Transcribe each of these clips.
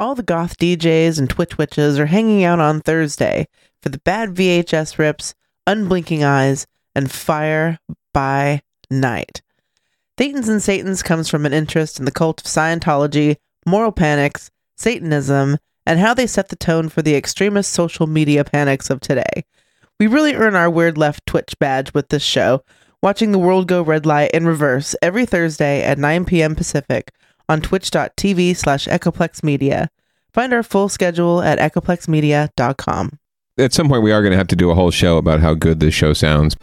All the goth DJs and Twitch witches are hanging out on Thursday for the bad VHS rips, unblinking eyes, and fire by night. Thetans and Satans comes from an interest in the cult of Scientology, moral panics, Satanism, and how they set the tone for the extremist social media panics of today. We really earn our Weird Left Twitch badge with this show, watching the world go red light in reverse every Thursday at 9 p.m. Pacific on twitch.tv slash echoplexmedia. Find our full schedule at echoplexmedia.com. At some point, we are going to have to do a whole show about how good this show sounds.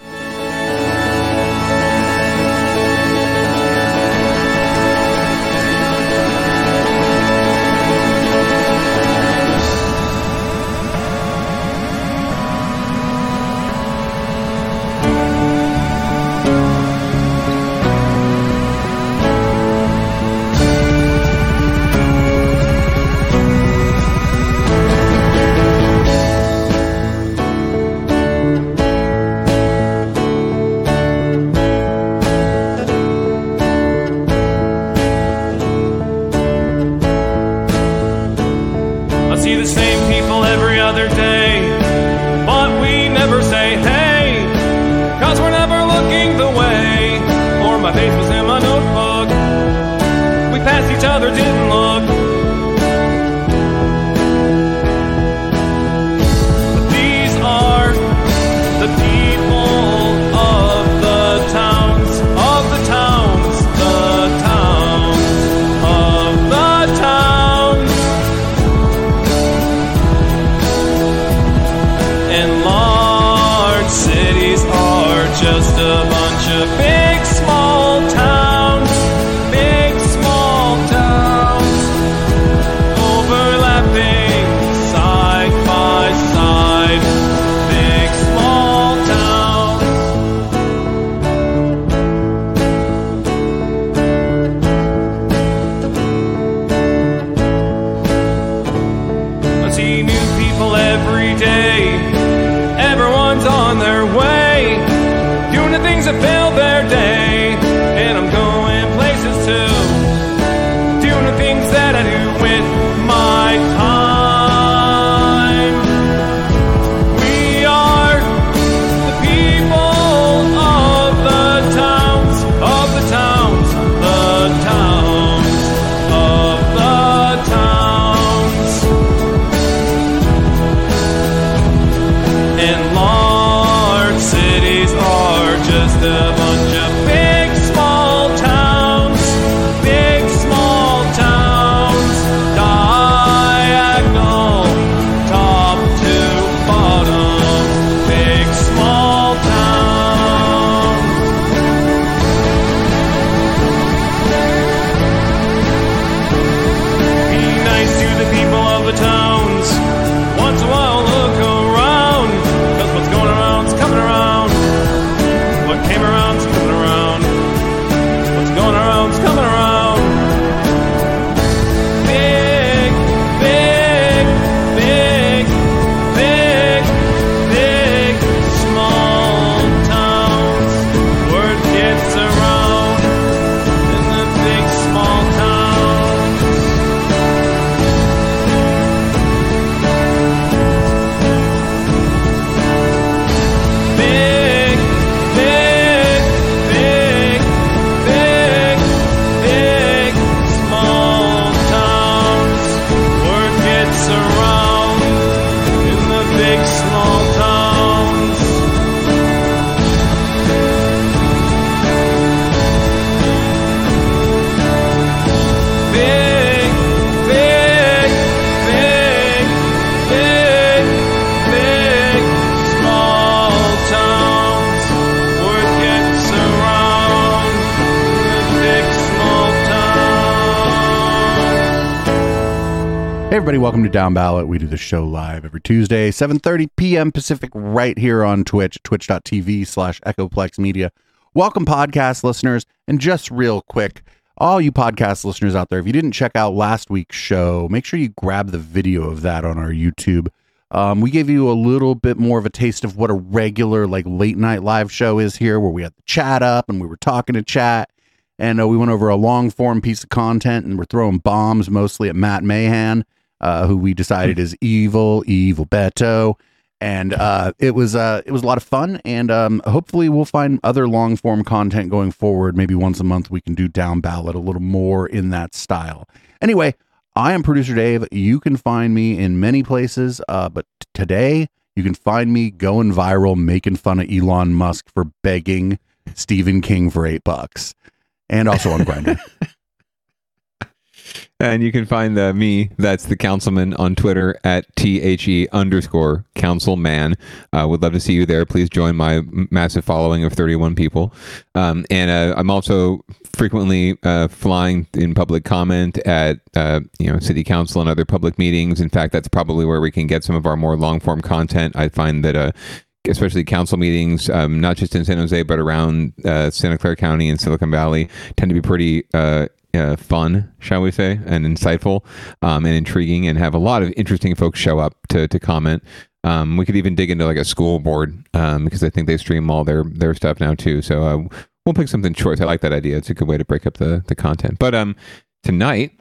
Everybody, welcome to Down Ballot. We do the show live every Tuesday, 7.30 p.m. Pacific, right here on Twitch, twitch.tv slash Echoplex Media. Welcome, podcast listeners. And just real quick, all you podcast listeners out there, if you didn't check out last week's show, make sure you grab the video of that on our YouTube. Um, we gave you a little bit more of a taste of what a regular, like, late night live show is here, where we had the chat up and we were talking to chat. And uh, we went over a long form piece of content and we're throwing bombs mostly at Matt Mahan. Uh, who we decided is evil, evil Beto. And uh, it was uh, it was a lot of fun, and um, hopefully we'll find other long form content going forward. Maybe once a month we can do down ballot a little more in that style. Anyway, I am producer Dave. You can find me in many places, uh, but t- today you can find me going viral, making fun of Elon Musk for begging Stephen King for eight bucks, and also on Grindr. And you can find uh, me, that's the councilman, on Twitter at THE underscore councilman. Uh, would love to see you there. Please join my massive following of 31 people. Um, and uh, I'm also frequently uh, flying in public comment at uh, you know city council and other public meetings. In fact, that's probably where we can get some of our more long form content. I find that uh, especially council meetings, um, not just in San Jose, but around uh, Santa Clara County and Silicon Valley, tend to be pretty uh, uh, fun, shall we say, and insightful um, and intriguing, and have a lot of interesting folks show up to, to comment. Um, we could even dig into like a school board um, because I think they stream all their their stuff now too. So uh, we'll pick something short. I like that idea. It's a good way to break up the the content. But um, tonight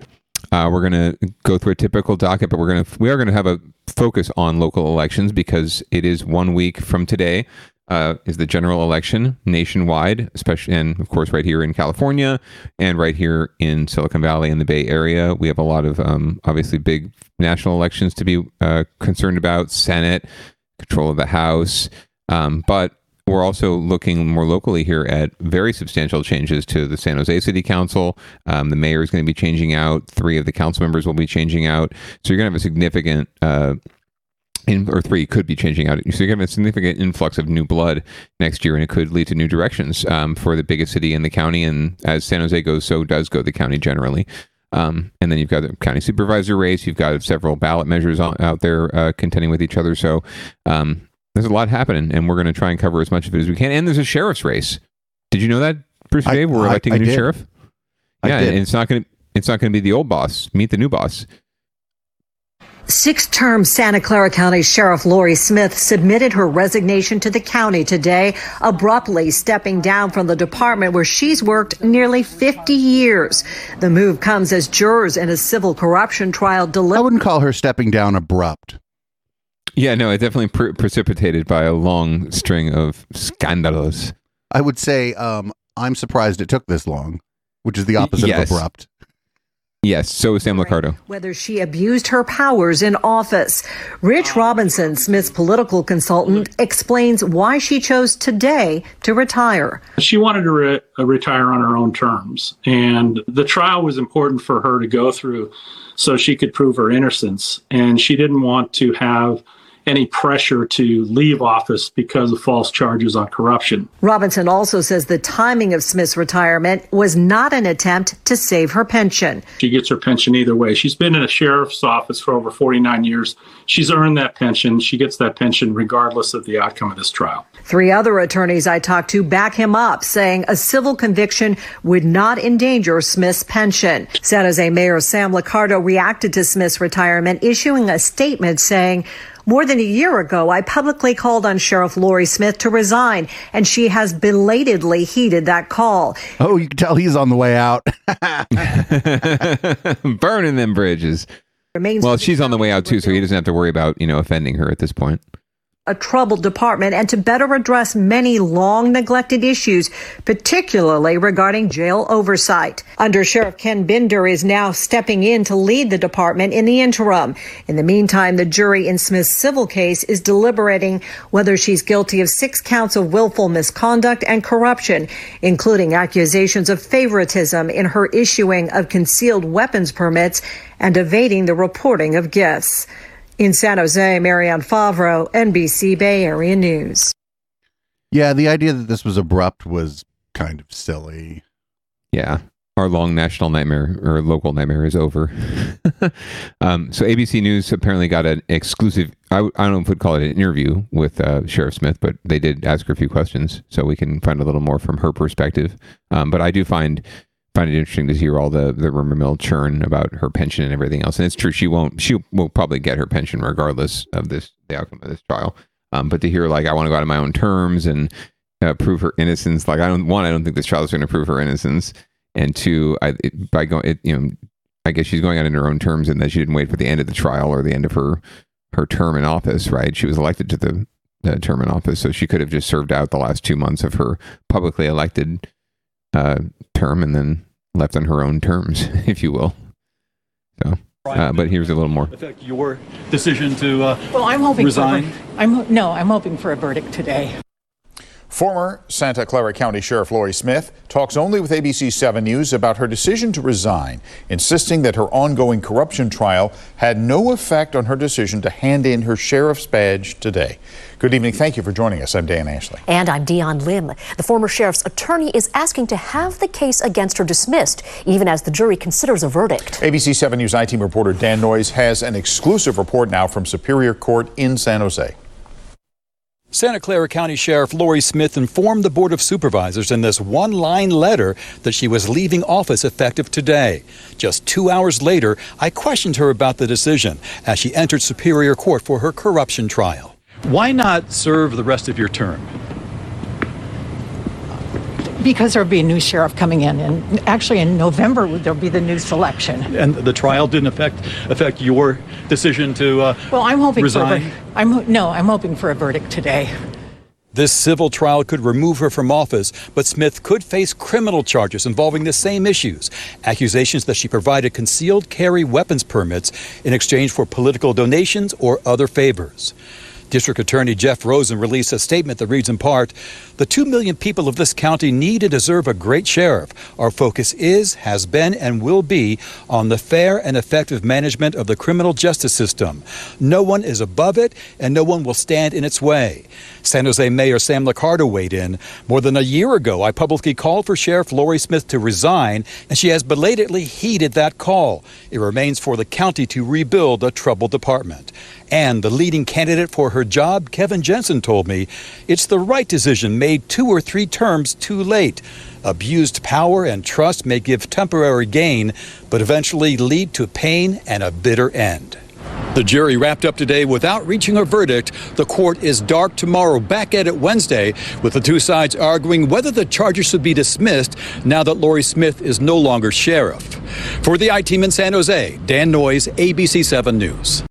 uh, we're gonna go through a typical docket, but we're gonna we are gonna have a focus on local elections because it is one week from today. Uh, is the general election nationwide, especially and of course right here in California and right here in Silicon Valley in the Bay Area. We have a lot of um, obviously big national elections to be uh, concerned about: Senate, control of the House, um, but we're also looking more locally here at very substantial changes to the San Jose City Council. Um, the mayor is going to be changing out. Three of the council members will be changing out. So you're going to have a significant, uh, in, or three could be changing out. So you're going to have a significant influx of new blood next year, and it could lead to new directions um, for the biggest city in the county. And as San Jose goes, so does go the county generally. Um, and then you've got the county supervisor race. You've got several ballot measures on, out there uh, contending with each other. So um, there's a lot happening, and we're going to try and cover as much of it as we can. And there's a sheriff's race. Did you know that, Bruce I- Dave? We're electing I a new did. sheriff. Yeah, and it's not going to it's not going to be the old boss. Meet the new boss. Six term Santa Clara County Sheriff Lori Smith submitted her resignation to the county today, abruptly stepping down from the department where she's worked nearly 50 years. The move comes as jurors in a civil corruption trial I wouldn't call her stepping down abrupt. Yeah, no, it definitely pre- precipitated by a long string of scandals. I would say um, I'm surprised it took this long, which is the opposite yes. of abrupt. Yes, so is Sam Liccardo. Whether she abused her powers in office. Rich Robinson, Smith's political consultant, explains why she chose today to retire. She wanted to re- uh, retire on her own terms, and the trial was important for her to go through so she could prove her innocence. And she didn't want to have any pressure to leave office because of false charges on corruption. Robinson also says the timing of Smith's retirement was not an attempt to save her pension. She gets her pension either way. She's been in a sheriff's office for over 49 years. She's earned that pension. She gets that pension regardless of the outcome of this trial. Three other attorneys I talked to back him up, saying a civil conviction would not endanger Smith's pension. San Jose Mayor Sam Liccardo reacted to Smith's retirement, issuing a statement saying, more than a year ago, I publicly called on Sheriff Lori Smith to resign, and she has belatedly heeded that call. Oh, you can tell he's on the way out. Burning them bridges. Remains Well, she's on the way out too, so he doesn't have to worry about you know offending her at this point. A troubled department and to better address many long neglected issues, particularly regarding jail oversight. Under Sheriff Ken Binder is now stepping in to lead the department in the interim. In the meantime, the jury in Smith's civil case is deliberating whether she's guilty of six counts of willful misconduct and corruption, including accusations of favoritism in her issuing of concealed weapons permits and evading the reporting of gifts. In San Jose, Marianne Favro, NBC Bay Area News. yeah, the idea that this was abrupt was kind of silly. Yeah, our long national nightmare or local nightmare is over. um, so ABC News apparently got an exclusive. I, I don't know if we'd call it an interview with uh, Sheriff Smith, but they did ask her a few questions, so we can find a little more from her perspective. Um, but I do find find it interesting to hear all the the rumor mill churn about her pension and everything else. And it's true she won't she will probably get her pension regardless of this the outcome of this trial. Um, but to hear like I want to go out on my own terms and uh, prove her innocence, like I don't one I don't think this trial is going to prove her innocence, and two I it, by going it you know I guess she's going out in her own terms, and that she didn't wait for the end of the trial or the end of her her term in office. Right? She was elected to the, the term in office, so she could have just served out the last two months of her publicly elected uh, term, and then left on her own terms, if you will. So, uh, but here's a little more. affect your decision to uh, Well, I'm hoping resign? for. I'm no, I'm hoping for a verdict today. Former Santa Clara County Sheriff Lori Smith talks only with ABC 7 News about her decision to resign, insisting that her ongoing corruption trial had no effect on her decision to hand in her sheriff's badge today. Good evening. Thank you for joining us. I'm Dan Ashley. And I'm Dion Lim. The former sheriff's attorney is asking to have the case against her dismissed, even as the jury considers a verdict. ABC 7 News I team reporter Dan Noyes has an exclusive report now from Superior Court in San Jose. Santa Clara County Sheriff Lori Smith informed the Board of Supervisors in this one line letter that she was leaving office effective today. Just two hours later, I questioned her about the decision as she entered Superior Court for her corruption trial. Why not serve the rest of your term? Because there'll be a new sheriff coming in, and actually in November there'll be the new selection. And the trial didn't affect affect your decision to uh, Well, I'm hoping resign. for. A, ver- I'm ho- no, I'm hoping for a verdict today. This civil trial could remove her from office, but Smith could face criminal charges involving the same issues accusations that she provided concealed carry weapons permits in exchange for political donations or other favors. District Attorney Jeff Rosen released a statement that reads in part The two million people of this county need and deserve a great sheriff. Our focus is, has been, and will be on the fair and effective management of the criminal justice system. No one is above it, and no one will stand in its way. San Jose Mayor Sam Liccardo weighed in. More than a year ago, I publicly called for Sheriff Lori Smith to resign, and she has belatedly heeded that call. It remains for the county to rebuild a troubled department. And the leading candidate for her job, Kevin Jensen, told me it's the right decision made two or three terms too late. Abused power and trust may give temporary gain, but eventually lead to pain and a bitter end. The jury wrapped up today without reaching a verdict. The court is dark tomorrow, back at it Wednesday, with the two sides arguing whether the charges should be dismissed now that Lori Smith is no longer sheriff. For the I team in San Jose, Dan Noyes, ABC 7 News.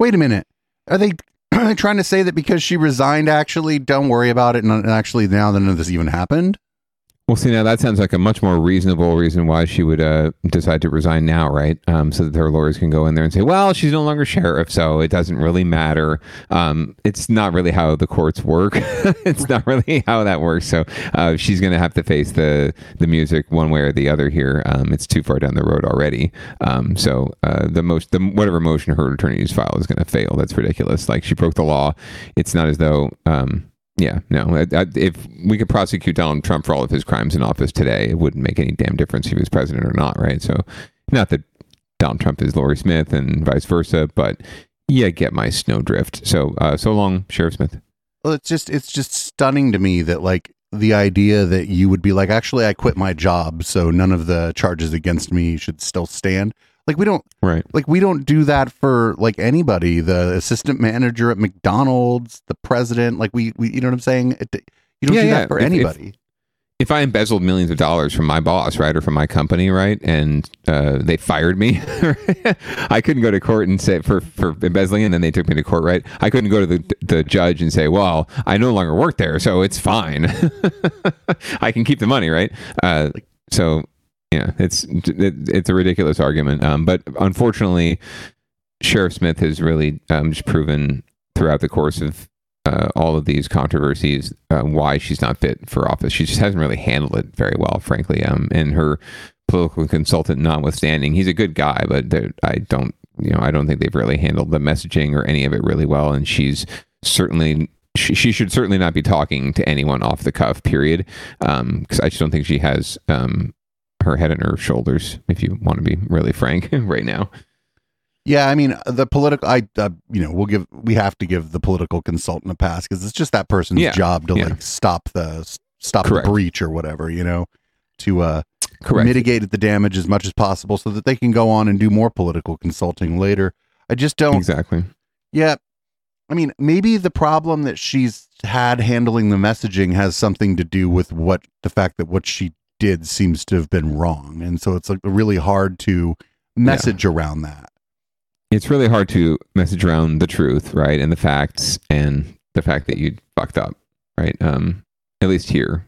Wait a minute. Are they trying to say that because she resigned, actually, don't worry about it, and actually now that none of this even happened? Well, see, now that sounds like a much more reasonable reason why she would uh, decide to resign now, right? Um, so that her lawyers can go in there and say, well, she's no longer sheriff, so it doesn't really matter. Um, it's not really how the courts work. it's not really how that works. So uh, she's going to have to face the the music one way or the other here. Um, it's too far down the road already. Um, so uh, the most, the whatever motion her attorneys file is going to fail. That's ridiculous. Like she broke the law. It's not as though. Yeah, no. I, I, if we could prosecute Donald Trump for all of his crimes in office today, it wouldn't make any damn difference if he was president or not, right? So, not that Donald Trump is Lori Smith and vice versa, but yeah, get my snowdrift. So, uh, so long, Sheriff Smith. Well, it's just it's just stunning to me that like the idea that you would be like, actually, I quit my job, so none of the charges against me should still stand. Like we don't Right. like we don't do that for like anybody. The assistant manager at McDonald's, the president. Like we, we you know what I'm saying? It, you don't Yeah, do yeah. that for If- if- anybody. If I embezzled millions of dollars from my boss, right, or from my company, right, and uh, they fired me, I couldn't go to court and say for, for embezzling, and then they took me to court, right? I couldn't go to the the judge and say, "Well, I no longer work there, so it's fine. I can keep the money, right?" Uh, so, yeah, it's it, it's a ridiculous argument, um, but unfortunately, Sheriff Smith has really um, just proven throughout the course of uh, all of these controversies uh, why she's not fit for office. She just hasn't really handled it very well, frankly. Um, and her political consultant, notwithstanding, he's a good guy, but I don't, you know, I don't think they've really handled the messaging or any of it really well. And she's certainly. She, she should certainly not be talking to anyone off the cuff. Period. Because I just don't think she has um, her head on her shoulders. If you want to be really frank, right now. Yeah, I mean the political. I uh, you know we'll give we have to give the political consultant a pass because it's just that person's Yeah, job to yeah. like stop the stop Correct. the breach or whatever you know to uh Correct. mitigate the damage as much as possible so that they can go on and do more political consulting later. I just don't. Exactly. Yeah, I mean maybe the problem that she's had handling the messaging has something to do with what the fact that what she did seems to have been wrong, and so it's like really hard to message around that. it's really hard to message around the truth, right, and the facts, and the fact that you fucked up, right? Um, at least here,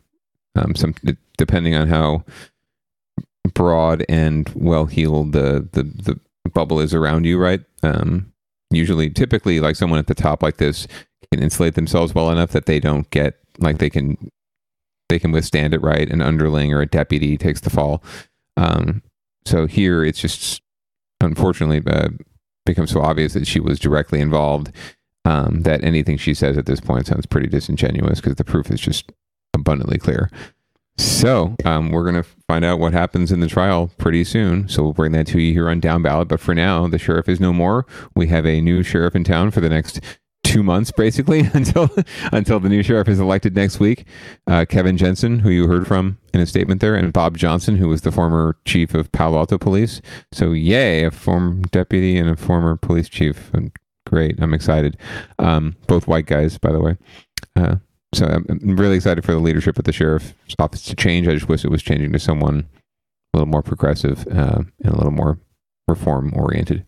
um, some depending on how broad and well heeled the, the the bubble is around you, right? Um, usually, typically, like someone at the top like this can insulate themselves well enough that they don't get like they can they can withstand it, right? An underling or a deputy takes the fall. Um, so here, it's just unfortunately uh, becomes so obvious that she was directly involved um, that anything she says at this point sounds pretty disingenuous because the proof is just abundantly clear. So um, we're going to find out what happens in the trial pretty soon. So we'll bring that to you here on Down Ballot. But for now, the sheriff is no more. We have a new sheriff in town for the next two months, basically, until until the new sheriff is elected next week. Uh, Kevin Jensen, who you heard from in a statement there, and Bob Jonsen, who was the former chief of Palo Alto Police. So yay, a former deputy and a former police chief. And Great, I'm excited. Um, both white guys, by the way. Uh, so I'm really excited for the leadership of the sheriff's office to change. I just wish it was changing to someone a little more progressive uh, and a little more reform oriented.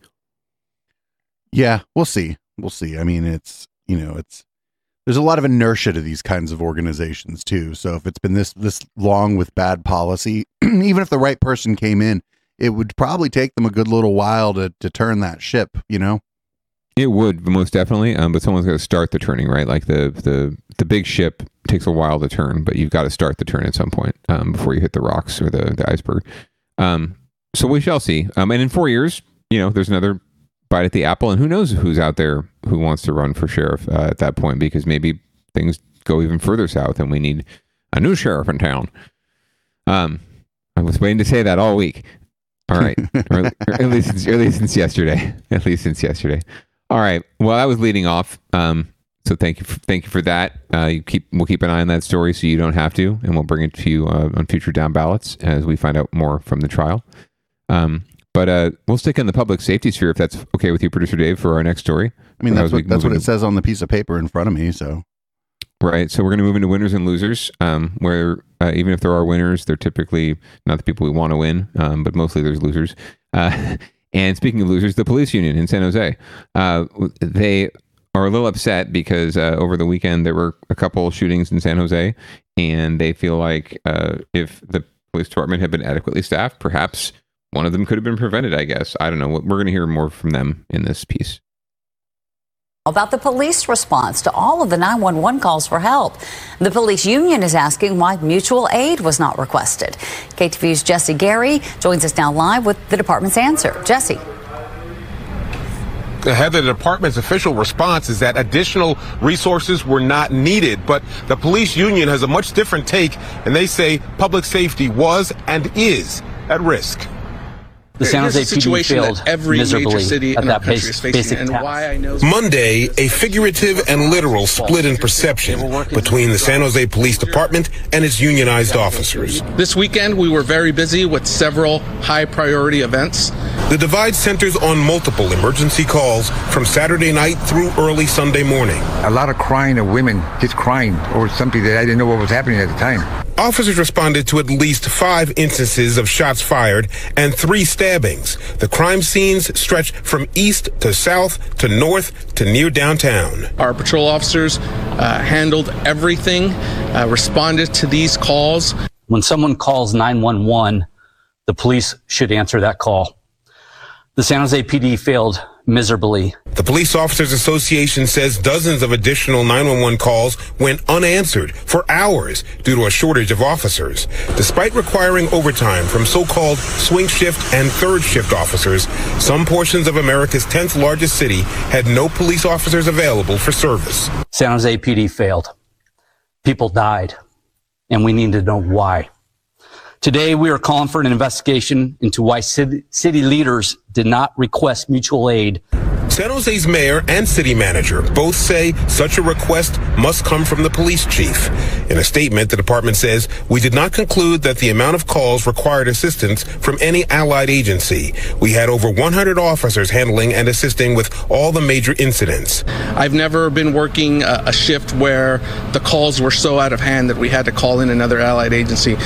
Yeah, we'll see. We'll see. I mean, it's you know, it's there's a lot of inertia to these kinds of organizations too. So if it's been this this long with bad policy, even if the right person came in, it would probably take them a good little while to to turn that ship. You know. It would most definitely, um, but someone's got to start the turning, right? Like the the the big ship takes a while to turn, but you've got to start the turn at some point um, before you hit the rocks or the the iceberg. Um, so we shall see. Um, and in four years, you know, there's another bite at the apple, and who knows who's out there who wants to run for sheriff uh, at that point because maybe things go even further south, and we need a new sheriff in town. Um, I was waiting to say that all week. All right, or, or at least since, at least since yesterday. At least since yesterday. All right. Well, I was leading off. Um, so thank you, for, thank you for that. Uh, you keep we'll keep an eye on that story so you don't have to, and we'll bring it to you uh, on future down ballots as we find out more from the trial. Um, but uh, we'll stick in the public safety sphere if that's okay with you, producer Dave, for our next story. I mean, that's what that's what it says on the piece of paper in front of me. So Right. So we're going to move into winners and losers, um, where uh, even if there are winners, they're typically not the people we want to win, um, but mostly there's losers. Uh, and speaking of losers, the police union in San Jose, uh, they are a little upset because uh, over the weekend there were a couple shootings in San Jose, and they feel like uh, if the police department had been adequately staffed, perhaps one of them could have been prevented. I guess I don't know. We're going to hear more from them in this piece. about the police response to all of the 911 calls for help. The police union is asking why mutual aid was not requested. KTVU's Jesse Gary joins us now live with the department's answer. Jesse. Heather, the department's official response is that additional resources were not needed, but the police union has a much different take, and they say public safety was and is at risk. The San Jose a situation PD that failed every major miserably city at in our that country base, is facing, basic and task. why I know Monday, a figurative and literal split in perception between the San Jose Police Department and its unionized officers. This weekend, we were very busy with several high priority events. The divide centers on multiple emergency calls from Saturday night through early Sunday morning. A lot of crying of women just crying or something that I didn't know what was happening at the time. Officers responded to at least five instances of shots fired and three stabbings. The crime scenes stretched from east to south to north to near downtown. Our patrol officers uh, handled everything, uh, responded to these calls. When someone calls 911, the police should answer that call. The San Jose PD failed miserably. The Police Officers Association says dozens of additional 911 calls went unanswered for hours due to a shortage of officers. Despite requiring overtime from so-called swing shift and third shift officers, some portions of America's 10th largest city had no police officers available for service. San Jose PD failed. People died, and we need to know why. Today, we are calling for an investigation into why city, city leaders did not request mutual aid. San Jose's mayor and city manager both say such a request must come from the police chief. In a statement, the department says, We did not conclude that the amount of calls required assistance from any allied agency. We had over 100 officers handling and assisting with all the major incidents. I've never been working a, a shift where the calls were so out of hand that we had to call in another allied agency.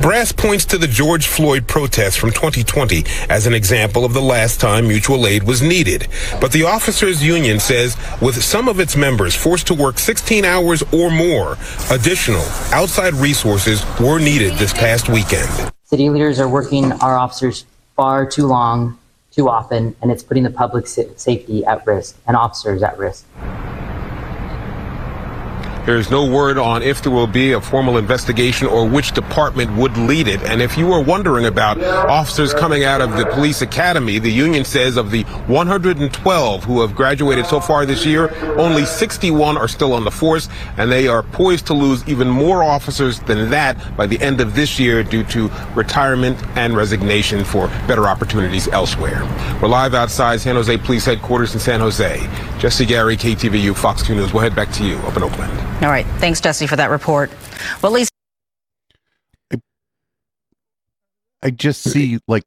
Brass points to the George Floyd protests from 2020 as an example of the last time mutual aid was needed. But the officers union says with some of its members forced to work 16 hours or more, additional outside resources were needed this past weekend. City leaders are working our officers far too long, too often, and it's putting the public safety at risk and officers at risk. There's no word on if there will be a formal investigation or which department would lead it. And if you were wondering about officers coming out of the police academy, the union says of the 112 who have graduated so far this year, only 61 are still on the force, and they are poised to lose even more officers than that by the end of this year due to retirement and resignation for better opportunities elsewhere. We're live outside San Jose Police Headquarters in San Jose. Jesse Gary, KTVU, Fox 2 News. We'll head back to you up in Oakland. All right. Thanks, Jesse, for that report. Well, at least I just see like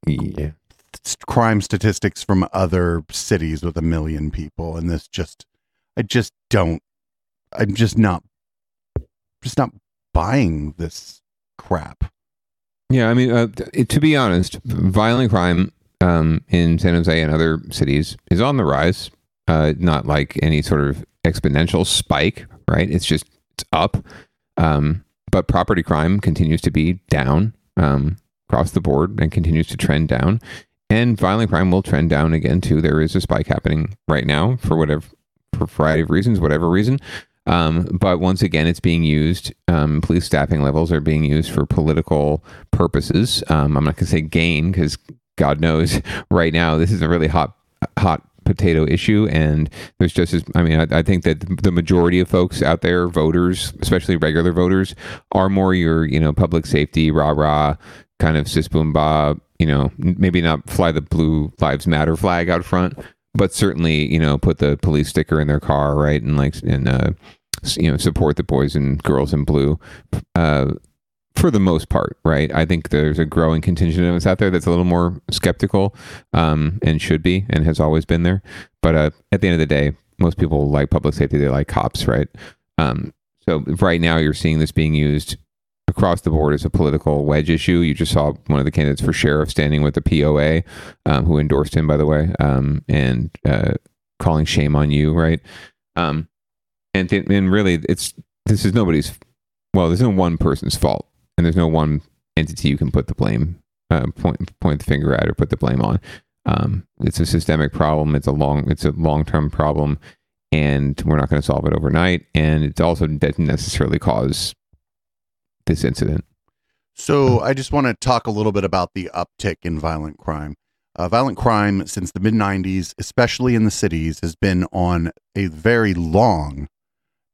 s- crime statistics from other cities with a million people, and this just, I just don't, I'm just not, just not buying this crap. Yeah, I mean, uh, th- to be honest, violent crime um, in San Jose and other cities is on the rise. Uh, not like any sort of exponential spike, right? It's just it's up. Um, but property crime continues to be down um, across the board and continues to trend down. And violent crime will trend down again too. There is a spike happening right now for whatever, for variety of reasons, whatever reason. Um, but once again, it's being used. Um, police staffing levels are being used for political purposes. Um, I'm not going to say gain because God knows right now this is a really hot, hot potato issue. And there's just as I mean, I, I think that the majority of folks out there, voters, especially regular voters, are more your you know public safety rah rah kind of sis boom ba. You know, maybe not fly the blue lives matter flag out front, but certainly you know put the police sticker in their car right and like and uh you know support the boys and girls in blue uh for the most part right i think there's a growing contingent of us out there that's a little more skeptical um and should be and has always been there but uh at the end of the day most people like public safety they like cops right um so right now you're seeing this being used across the board as a political wedge issue. You just saw one of the candidates for sheriff standing with the POA, um, who endorsed him, by the way, um, and uh, calling shame on you, right? Um, and th- and really, it's this is nobody's. Well, there's no one person's fault, and there's no one entity you can put the blame uh, point point the finger at or put the blame on. Um, it's a systemic problem. It's a long it's a long term problem, and we're not going to solve it overnight. And it also doesn't necessarily cause this incident. So I just want to talk a little bit about the uptick in violent crime. Uh, violent crime since the mid 90s, especially in the cities, has been on a very long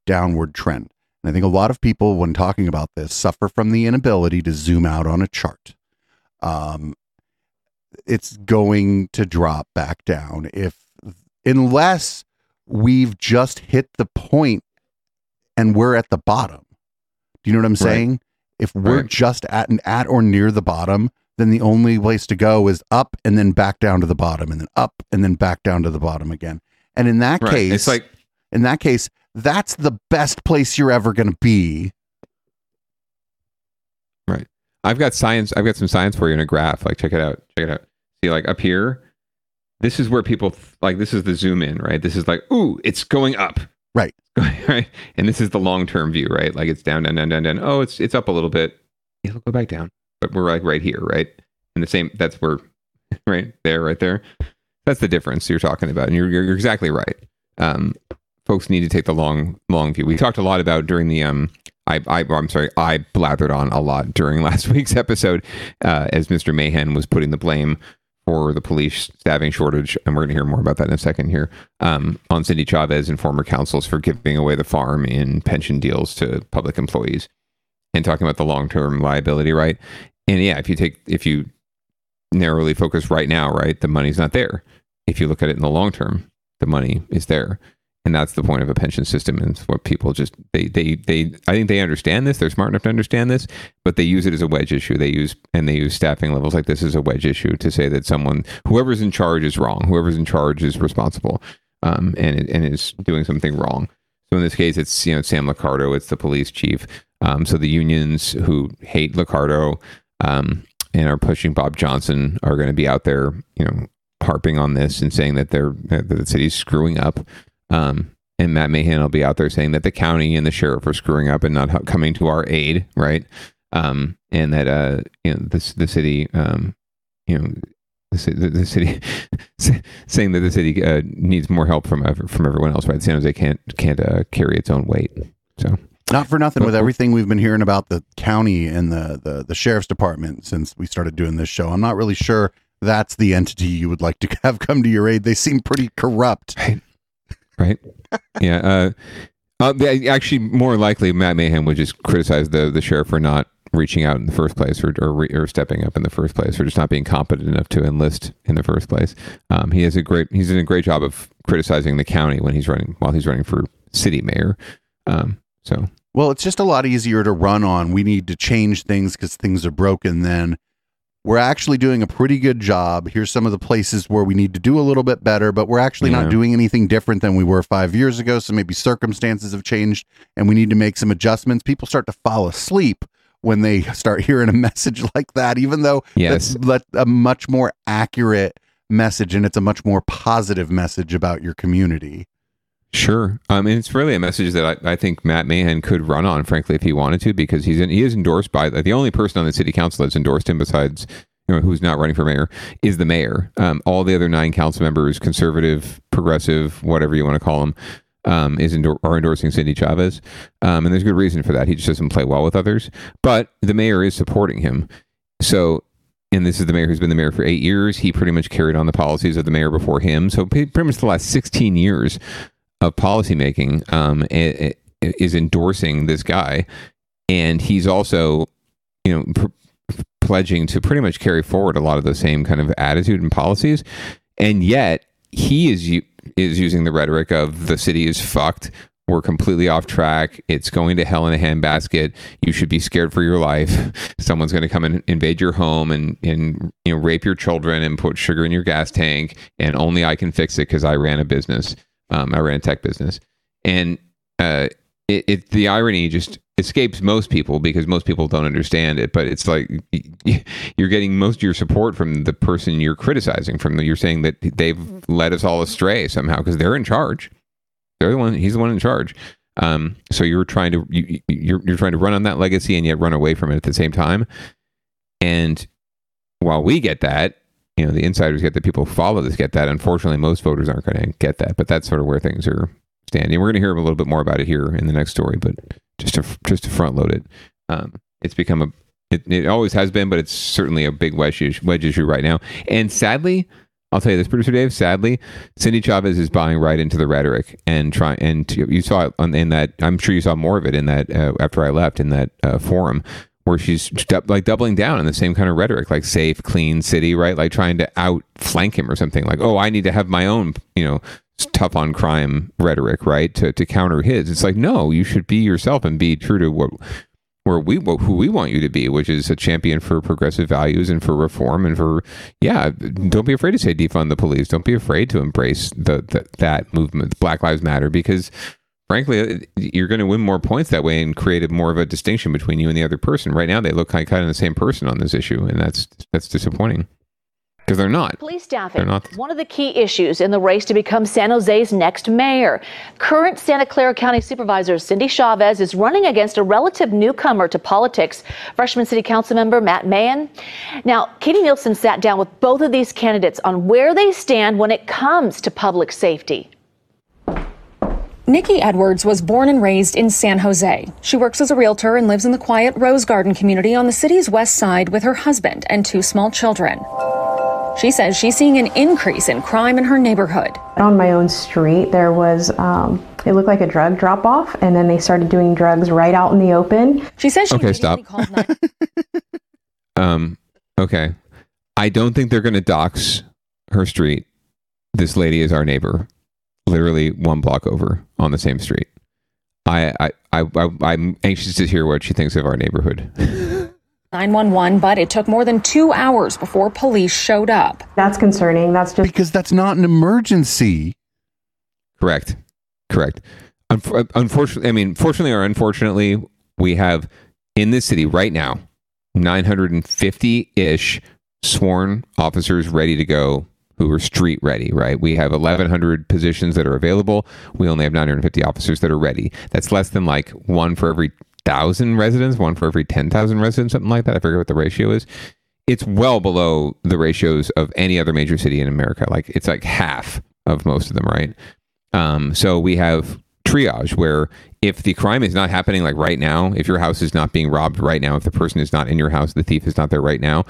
downward trend. And I think a lot of people, when talking about this, suffer from the inability to zoom out on a chart. Um, it's going to drop back down if, unless we've just hit the point and we're at the bottom. Do you know what I'm Right. saying? If we're Right. just at and at or near the bottom, then the only place to go is up and then back down to the bottom and then up and then back down to the bottom again. And in that Right. case, It's like- in that case, that's the best place you're ever going to be. Right. I've got science. I've got some science for you in a graph. Like, check it out. Check it out. See, like up here, this is where people like. This is the zoom in, right? This is like, ooh, it's going up, right? right. And this is the long term view, right? Like it's down, down, down, down, down. Oh, it's it's up a little bit. It'll go back down, but we're like right here, right? And the same. That's where, right there, right there. That's the difference you're talking about, and you're you're, you're exactly right. Um, folks need to take the long long view. We talked a lot about during the um I, I I'm sorry, I blathered on a lot during last week's episode uh, as Mr. Mahan was putting the blame for the police staffing shortage, and we're going to hear more about that in a second here, um, on Cindy Chavez and former councils for giving away the farm in pension deals to public employees and talking about the long term liability, right? And yeah, if you take if you narrowly focus right now, right, the money's not there. If you look at it in the long term, the money is there and that's the point of a pension system and what people just they they they i think they understand this. They're smart enough to understand this but they use it as a wedge issue. They use and they use staffing levels like this as a wedge issue to say that someone whoever's in charge is wrong whoever's in charge is responsible um, and and is doing something wrong. So in this case it's you know sam Liccardo it's the police chief. Um, so the unions who hate Liccardo um, and are pushing Bob Jonsen are going to be out there, you know, harping on this and saying that they're that the city's screwing up. Um, and Matt Mahan will be out there saying that the county and the sheriff are screwing up and not coming to our aid, right? Um, and that uh, you know, the the city, um, you know, the, the, the city saying that the city uh, needs more help from from everyone else, right? San Jose can't can't uh, carry its own weight, so. Not for nothing with everything we've been hearing about the county and the, the the sheriff's department since we started doing this show. I'm not really sure that's the entity you would like to have come to your aid. They seem pretty corrupt. Right. Right. yeah. Uh, uh, actually, more likely, Matt Mayhem would just criticize the the sheriff for not reaching out in the first place, or or, re, or stepping up in the first place, or just not being competent enough to enlist in the first place. Um, he has a great he's doing a great job of criticizing the county when he's running while he's running for city mayor. Um, so Well, it's just a lot easier to run on. We need to change things because things are broken. Then we're actually doing a pretty good job. Here's some of the places where we need to do a little bit better, but we're actually Yeah. not doing anything different than we were five years ago. So maybe circumstances have changed and we need to make some adjustments. People start to fall asleep when they start hearing a message like that, even though Yes. that's a much more accurate message and it's a much more positive message about your community. Sure. I mean, it's really a message that I, I think Matt Mahan could run on, frankly, if he wanted to, because he's in, he is endorsed by the only person on the city council that's endorsed him besides you know, who's not running for mayor is the mayor. Um, all the other nine council members, conservative, progressive, whatever you want to call them, um, is endor- are endorsing Cindy Chavez, um, and there's good reason for that. He just doesn't play well with others, but the mayor is supporting him. So and this is the mayor who's been the mayor for eight years. He pretty much carried on the policies of the mayor before him. So pretty much the last 16 years of policymaking um, i- i- is endorsing this guy, and he's also, you know, pr- pledging to pretty much carry forward a lot of the same kind of attitude and policies, and yet he is is using the rhetoric of the city is fucked. We're completely off track. It's going to hell in a handbasket. You should be scared for your life. Someone's going to come and invade your home and, and you know rape your children and put sugar in your gas tank. And only I can fix it because I ran a business. Um, I ran a tech business, and uh, it, it the irony just escapes most people because most people don't understand it. But it's like you're getting most of your support from the person you're criticizing. From the, you're saying that they've led us all astray somehow because they're in charge. They're the one. He's the one in charge. Um, so you're trying to you, you're you're trying to run on that legacy and yet run away from it at the same time. And while we get that, you know, the insiders get that people follow this get that. Unfortunately, most voters aren't going to get that. But that's sort of where things are standing. We're going to hear a little bit more about it here in the next story. But just to just to front load it, um, it's become a it, it always has been, but it's certainly a big wedge issue, wedge issue right now. And sadly, I'll tell you this, producer Dave. Sadly, Cindy Chavez is buying right into the rhetoric and trying. And you saw it on, in that. I'm sure you saw more of it in that uh, after I left in that uh, forum where she's like doubling down on the same kind of rhetoric, like safe, clean city, right? Like trying to outflank him or something. Like, oh, I need to have my own, you know, tough on crime rhetoric, right? To to counter his. It's like, no, you should be yourself and be true to what where we who we want you to be, which is a champion for progressive values and for reform and for yeah. Don't be afraid to say defund the police. Don't be afraid to embrace the, the that movement, Black Lives Matter, because frankly, uh, you're going to win more points that way and create more of a distinction between you and the other person. Right now, they look kind kind of the same person on this issue, and that's that's disappointing because they're not. Police staffing. They're not. one of the key issues in the race to become San Jose's next mayor. Current Santa Clara County Supervisor Cindy Chavez is running against a relative newcomer to politics, freshman city council member Matt Mahan. Now, Katie Nielsen sat down with both of these candidates on where they stand when it comes to public safety. Nikki Edwards was born and raised in San Jose. She works as a realtor and lives in the quiet Rose Garden community on the city's west side with her husband and two small children. She says she's seeing an increase in crime in her neighborhood. On my own street, there was, um, it looked like a drug drop off, and then they started doing drugs right out in the open. She says she Okay, stop. Um. Okay. I don't think they're going to dox her street. This lady is our neighbor, literally one block over on the same street. I, I, I, I I'm anxious to hear what she thinks of our neighborhood. 911, but it took more than two hours before police showed up. That's concerning. That's just because that's not an emergency. Correct. Correct. Unf- unfortunately, I mean, fortunately or unfortunately, we have in this city right now 950 ish sworn officers ready to go who are street ready, right? We have 1,100 positions that are available. We only have 950 officers that are ready. That's less than like one for every thousand residents, one for every 10,000 residents, something like that. I forget what the ratio is. It's well below the ratios of any other major city in America. Like it's like half of most of them, right? Um, so we have triage where if the crime is not happening like right now, if your house is not being robbed right now, if the person is not in your house, the thief is not there right now,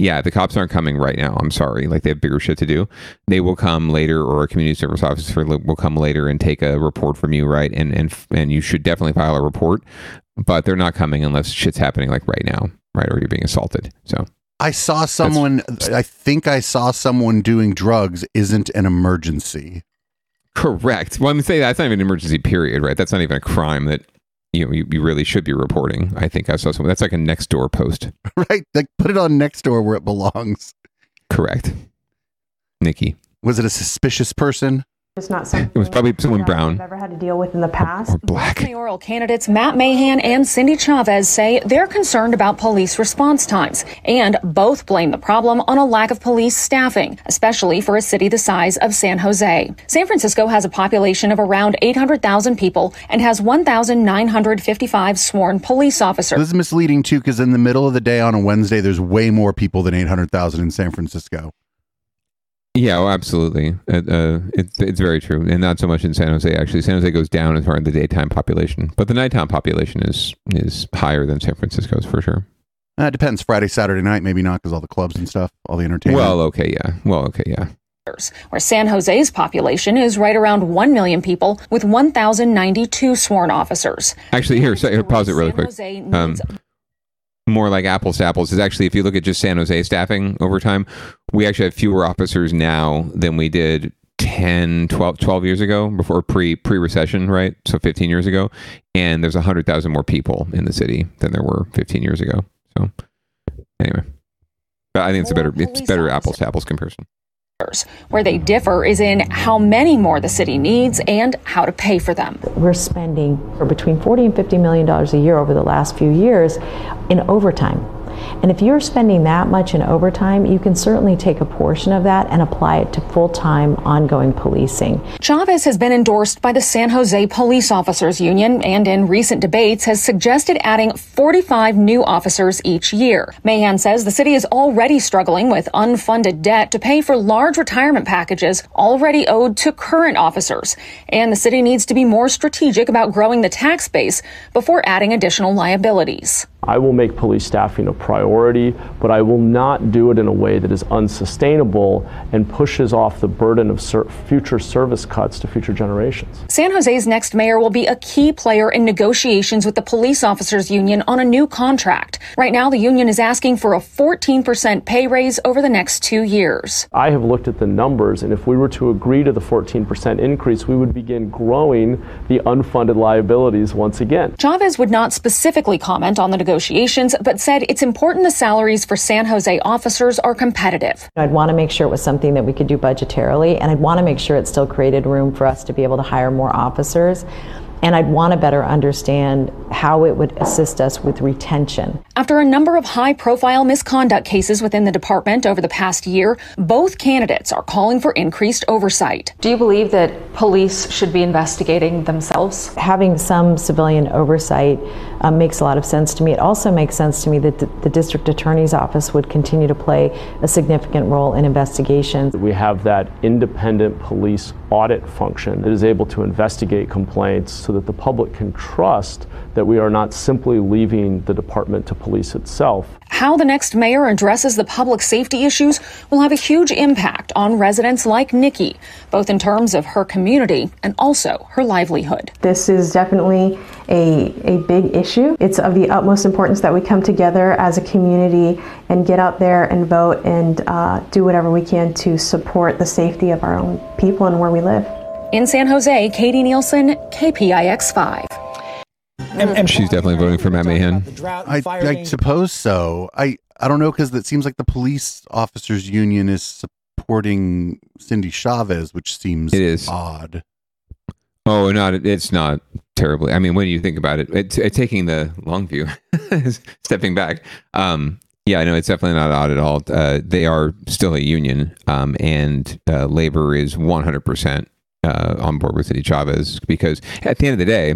yeah, the cops aren't coming right now. I'm sorry. Like they have bigger shit to do. They will come later, or a community service officer will come later and take a report from you, right? And and and you should definitely file a report. But they're not coming unless shit's happening like right now, right? Or you're being assaulted. So I saw someone. I think I saw someone doing drugs. Isn't an emergency. correct. Well, I'm say that's not even an emergency period, right? That's not even a crime that you you, you really should be reporting. I think I saw someone. That's like a next door post. right? Like put it on next door where it belongs. Correct. Nikki. Was it a suspicious person? It's not something It was probably someone I've brown. ever had to deal with in the past. Or Black. Mayoral candidates Matt Mahan and Cindy Chavez say they're concerned about police response times, and both blame the problem on a lack of police staffing, especially for a city the size of San Jose. San Francisco has a population of around 800,000 people and has 1,955 sworn police officers. This is misleading too, because in the middle of the day on a Wednesday, there's way more people than 800,000 in San Francisco. Yeah, oh, absolutely. Uh, uh, it's it's very true, and not so much in San Jose. Actually, San Jose goes down as far as the daytime population, but the nighttime population is is higher than San Francisco's for sure. Uh, it depends. Friday, Saturday night, maybe not, because all the clubs and stuff, all the entertainment. Well, okay, yeah. Well, okay, yeah. where San Jose's population is right around 1 million people with 1,092 sworn officers. Actually, here, so, here pause it really quick. Jose Um, more like apples to apples is actually if you look at just San Jose staffing over time, we actually have fewer officers now than we did 10, 12, 12 years ago before pre pre recession, right? So 15 years ago. And there's 100,000 more people in the city than there were 15 years ago. So anyway, but I think it's a better it's better apples to apples comparison. Where they differ is in how many more the city needs and how to pay for them. We're spending for between 40 and 50 million dollars a year over the last few years in overtime. And if you're spending that much in overtime, you can certainly take a portion of that and apply it to full-time ongoing policing. Chavez has been endorsed by the San Jose Police Officers Union and in recent debates has suggested adding 45 new officers each year. Mahan says the city is already struggling with unfunded debt to pay for large retirement packages already owed to current officers. And the city needs to be more strategic about growing the tax base before adding additional liabilities. I will make police staffing a priority, but I will not do it in a way that is unsustainable and pushes off the burden of ser- future service cuts to future generations. San Jose's next mayor will be a key player in negotiations with the police officers union on a new contract. Right now, the union is asking for a 14% pay raise over the next two years. I have looked at the numbers, and if we were to agree to the 14% increase, we would begin growing the unfunded liabilities once again. Chavez would not specifically comment on the negotiations, but said it's important the salaries for San Jose officers are competitive. I'd want to make sure it was something that we could do budgetarily, and I'd want to make sure it still created room for us to be able to hire more officers. And I'd want to better understand how it would assist us with retention. After a number of high profile misconduct cases within the department over the past year, both candidates are calling for increased oversight. Do you believe that police should be investigating themselves? Having some civilian oversight um, makes a lot of sense to me. It also makes sense to me that the, the district attorney's office would continue to play a significant role in investigations. We have that independent police audit function that is able to investigate complaints so that the public can trust that we are not simply leaving the department to police itself. How the next mayor addresses the public safety issues will have a huge impact on residents like Nikki, both in terms of her community and also her livelihood. This is definitely a, a big issue. It's of the utmost importance that we come together as a community and get out there and vote and uh, do whatever we can to support the safety of our own people and where we live. In San Jose, Katie Nielsen, KPIX 5. And, and she's definitely voting for Matt Mahan. I, I suppose so. I, I don't know because it seems like the police officers union is supporting Cindy Chavez, which seems It is. odd. Oh, not it's not terribly. I mean, when you think about it, it's, it's taking the long view, stepping back. Um, yeah, no, it's definitely not odd at all. Uh, they are still a union, um, and uh, labor is 100% uh, on board with Cindy Chavez because at the end of the day,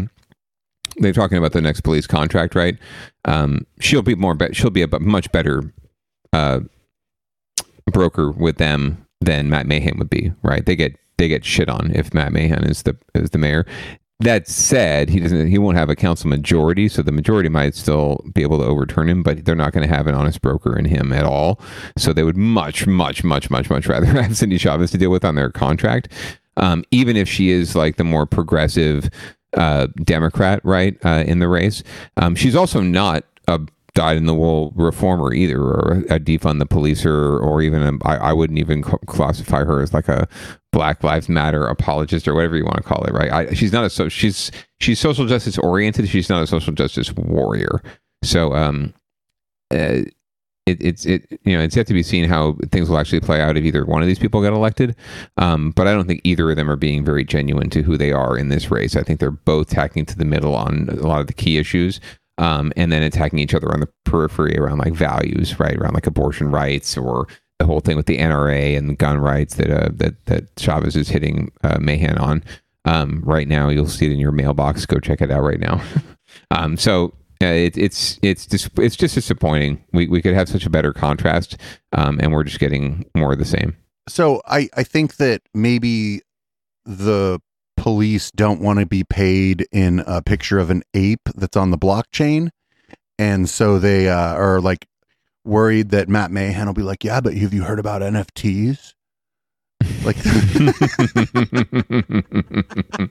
they're talking about the next police contract, right? Um, she'll be more, be- she'll be a much better uh, broker with them than Matt Mahan would be, right? They get they get shit on if Matt Mahan is the is the mayor. That said, he doesn't he won't have a council majority, so the majority might still be able to overturn him, but they're not going to have an honest broker in him at all. So they would much, much, much, much, much rather have Cindy Chavez to deal with on their contract. Um, even if she is like the more progressive uh, Democrat, right, uh, in the race. Um, she's also not a dyed in the wool reformer either, or a defund the police, or, or even a, I, I wouldn't even classify her as like a Black Lives Matter apologist or whatever you want to call it, right? I, she's not a so she's she's social justice oriented. She's not a social justice warrior. So um, uh, it, it's it you know it's yet to be seen how things will actually play out if either one of these people get elected. Um, but I don't think either of them are being very genuine to who they are in this race. I think they're both tacking to the middle on a lot of the key issues. Um, and then attacking each other on the periphery around like values, right? Around like abortion rights or the whole thing with the NRA and the gun rights that uh, that that Chavez is hitting uh, Mahan on um, right now. You'll see it in your mailbox. Go check it out right now. um, so uh, it, it's it's dis- it's just disappointing. We we could have such a better contrast, um, and we're just getting more of the same. So I I think that maybe the police don't want to be paid in a picture of an ape that's on the blockchain, and so they uh, are like worried that Matt Mahan will be like, "Yeah, but have you heard about NFTs?" Like,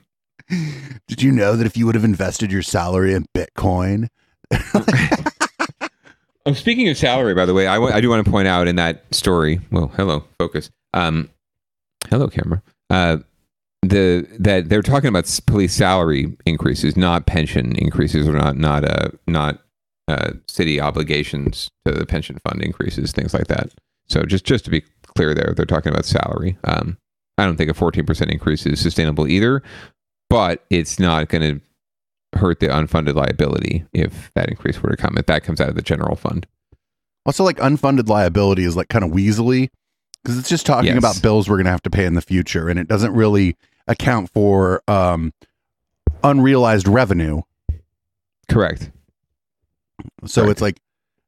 did you know that if you would have invested your salary in Bitcoin? oh, speaking of salary, by the way, I, w- I do want to point out in that story. Well, hello, focus. Um, hello, camera. Uh, the that they're talking about police salary increases, not pension increases, or not not uh not uh, city obligations to the pension fund increases, things like that. So just just to be clear, there they're talking about salary. Um, I don't think a fourteen percent increase is sustainable either, but it's not going to hurt the unfunded liability if that increase were to come. If that comes out of the general fund. Also, like unfunded liability is like kind of weaselly because it's just talking yes. about bills we're going to have to pay in the future, and it doesn't really account for um, unrealized revenue. Correct. So right. it's like,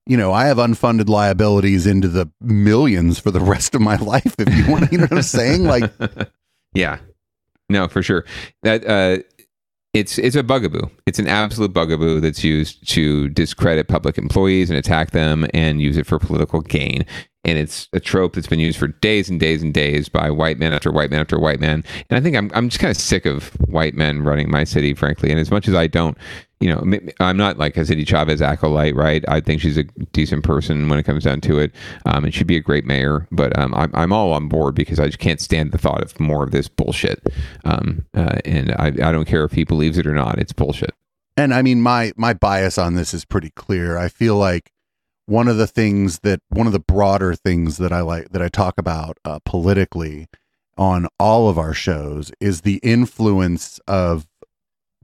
you know, I have unfunded liabilities into the millions for the rest of my life. If you want, you know what I'm saying? Like, yeah, no, for sure. That uh, it's it's a bugaboo. It's an absolute bugaboo that's used to discredit public employees and attack them and use it for political gain and it's a trope that's been used for days and days and days by white men after white man after white man. And I think I'm I'm just kind of sick of white men running my city, frankly. And as much as I don't, you know, I'm not like a Cindy Chavez acolyte, right? I think she's a decent person when it comes down to it, um, and she'd be a great mayor. But um, I'm I'm all on board because I just can't stand the thought of more of this bullshit. Um, uh, and I I don't care if he believes it or not. It's bullshit. And I mean, my my bias on this is pretty clear. I feel like one of the things that one of the broader things that I like that I talk about uh, politically on all of our shows is the influence of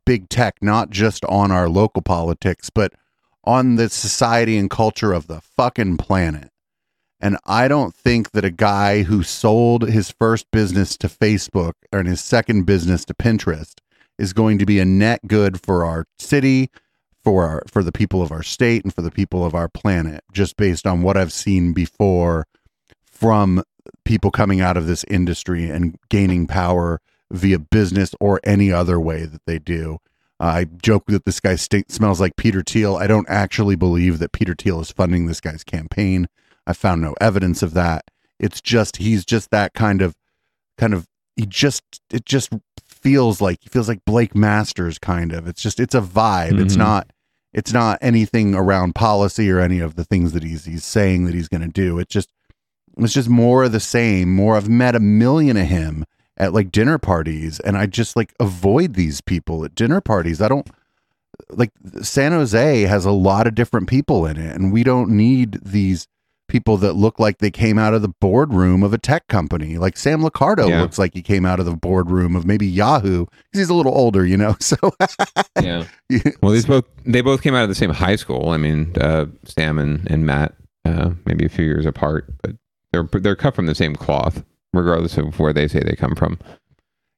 big tech, not just on our local politics, but on the society and culture of the fucking planet. And I don't think that a guy who sold his first business to Facebook and his second business to Pinterest is going to be a net good for our city, for our for the people of our state and for the people of our planet just based on what I've seen before from people coming out of this industry and gaining power via business or any other way that they do. Uh, I joke that this guy st- smells like Peter Thiel. I don't actually believe that Peter Thiel is funding this guy's campaign. I found no evidence of that. It's just he's just that kind of kind of he just it just feels like he feels like Blake Masters kind of. It's just it's a vibe. Mm-hmm. It's not it's not anything around policy or any of the things that he's he's saying that he's going to do. It's just it's just more of the same. More I've met a million of him at like dinner parties and I just like avoid these people at dinner parties. I don't like San Jose has a lot of different people in it and we don't need these people that look like they came out of the boardroom of a tech company. Like Sam Liccardo Yeah. looks like he came out of the boardroom of maybe Yahoo because he's a little older, you know. So yeah. Well, these both they both came out of the same high school. I mean, uh, Sam and, and Matt, uh, maybe a few years apart, but they're they're cut from the same cloth, regardless of where they say they come from.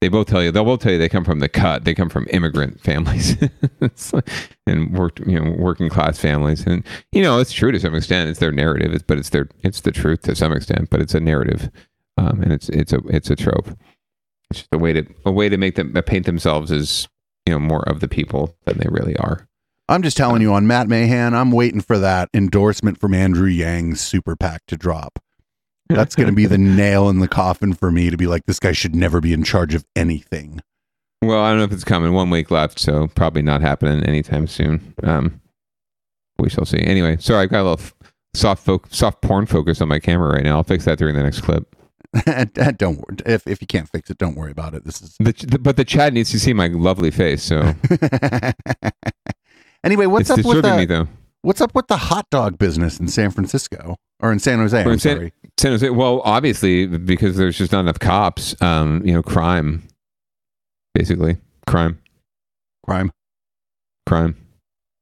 They both tell you they'll both tell you they come from the cut. They come from immigrant families and worked you know working class families, and you know it's true to some extent. It's their narrative, it's, but it's their it's the truth to some extent. But it's a narrative, um, and it's it's a it's a trope. It's just a way to a way to make them paint themselves as you know more of the people than they really are. I'm just telling you on Matt Mahan, I'm waiting for that endorsement from Andrew Yang's super PAC to drop. That's going to be the nail in the coffin for me to be like, this guy should never be in charge of anything. Well, I don't know if it's coming. One week left, so probably not happening anytime soon. Um, we shall see. Anyway, sorry, I've got a little f- soft fo- soft porn focus on my camera right now. I'll fix that during the next clip. don't worry. If, if you can't fix it, don't worry about it. This is The, the, but the Chad needs to see my lovely face. So anyway. What's it's up with the, me though. What's up with the hot dog business in San Francisco or in San Jose? I'm in San, sorry. San Jose. Well, obviously because there's just not enough cops. Um, you know, crime, basically crime, crime, crime.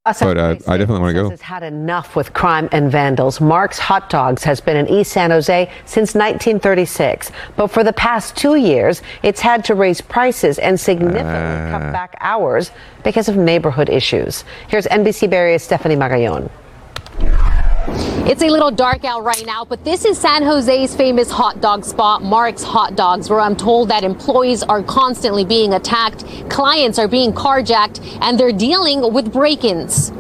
A But uh, I definitely want to go. has had enough with crime and vandals. Mark's Hot Dogs has been in East San Jose since 1936. But for the past two years, it's had to raise prices and significantly cut back hours because of neighborhood issues. Here's NBC Bay Area's Stephanie Magallon. It's a little dark out right now, but this is San Jose's famous hot dog spot, Mark's Hot Dogs, where I'm told that employees are constantly being attacked, clients are being carjacked, and they're dealing with break ins.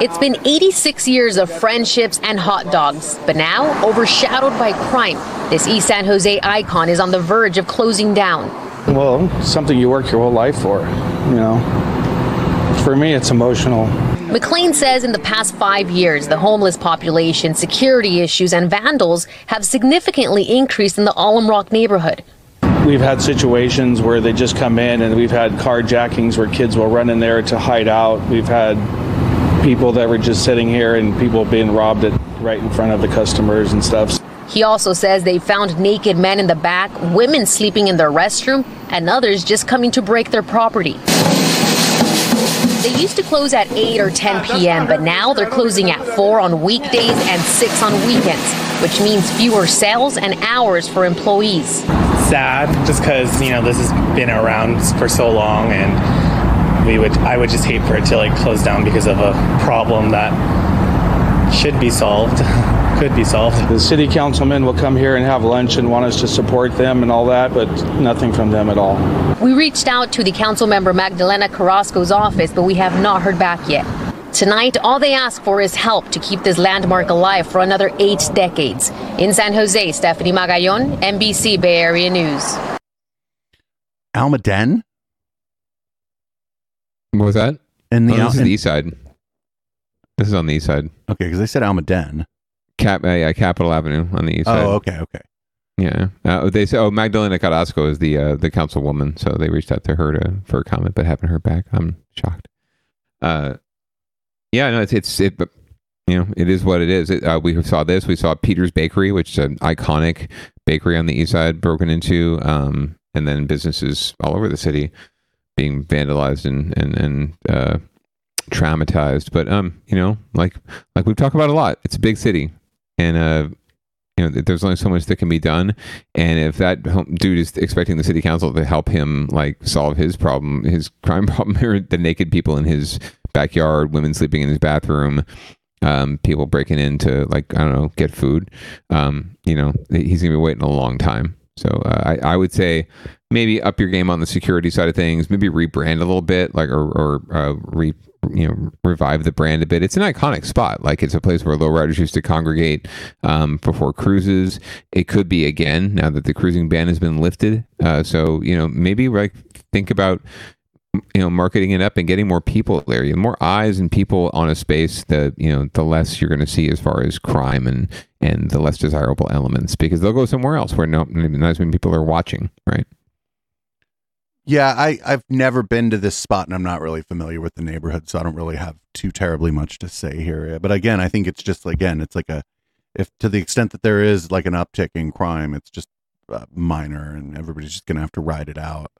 It's been 86 years of friendships and hot dogs, but now overshadowed by crime. This East San Jose icon is on the verge of closing down. Well, something you work your whole life for, you know. For me, it's emotional. McLean says in the past five years, the homeless population, security issues, and vandals have significantly increased in the Alum Rock neighborhood. We've had situations where they just come in and we've had carjackings where kids will run in there to hide out. We've had people that were just sitting here and people being robbed at, right in front of the customers and stuff. He also says they found naked men in the back, women sleeping in their restroom, and others just coming to break their property. They used to close at 8 or 10 p.m., but now they're closing at 4 on weekdays and 6 on weekends, which means fewer sales and hours for employees. sad just because you know this has been around for so long and we would i would just hate for it to like close down because of a problem that should be solved could be solved The city councilmen will come here and have lunch and want us to support them and all that, but nothing from them at all. We reached out to the council member Magdalena Carrasco's office, but we have not heard back yet. Tonight, all they ask for is help to keep this landmark alive for another eight decades. In San Jose, Stephanie Magallon, NBC Bay Area News. Almaden? What was that? In the Oh, Al- is in- the east side. This is on the east side. Okay, because they said Almaden. Cap, uh, yeah, Capitol Avenue on the east side. Oh, okay, okay. Yeah, uh, they say. Oh, Magdalena Carrasco is the uh, the councilwoman, so they reached out to her to for a comment, but haven't heard back. I'm shocked. Uh, yeah, no, it's it's it, but you know, it is what it is. It, uh, we saw this. We saw Peter's Bakery, which is an iconic bakery on the east side, broken into, um, and then businesses all over the city being vandalized and and and uh, traumatized. But um, you know, like like we've talked about a lot. It's a big city, and uh, you know, there's only so much that can be done. And if that dude is expecting the city council to help him like solve his problem, his crime problem, or the naked people in his backyard, women sleeping in his bathroom, um, people breaking in to like I don't know get food, um, you know, he's gonna be waiting a long time. So uh, I, I would say maybe up your game on the security side of things. Maybe rebrand a little bit, like or, or uh, re you know revive the brand a bit. It's an iconic spot. Like it's a place where lowriders used to congregate um, before cruises. It could be again now that the cruising ban has been lifted. Uh, so you know maybe like think about you know marketing it up and getting more people there. The more eyes and people on a space, the you know the less you're going to see as far as crime and and the less desirable elements because they'll go somewhere else where no not as many people are watching. Right. Yeah, I, I've never been to this spot and I'm not really familiar with the neighborhood, so I don't really have too terribly much to say here. But again, I think it's just again, it's like a if to the extent that there is like an uptick in crime, it's just uh, minor, and everybody's just gonna have to ride it out.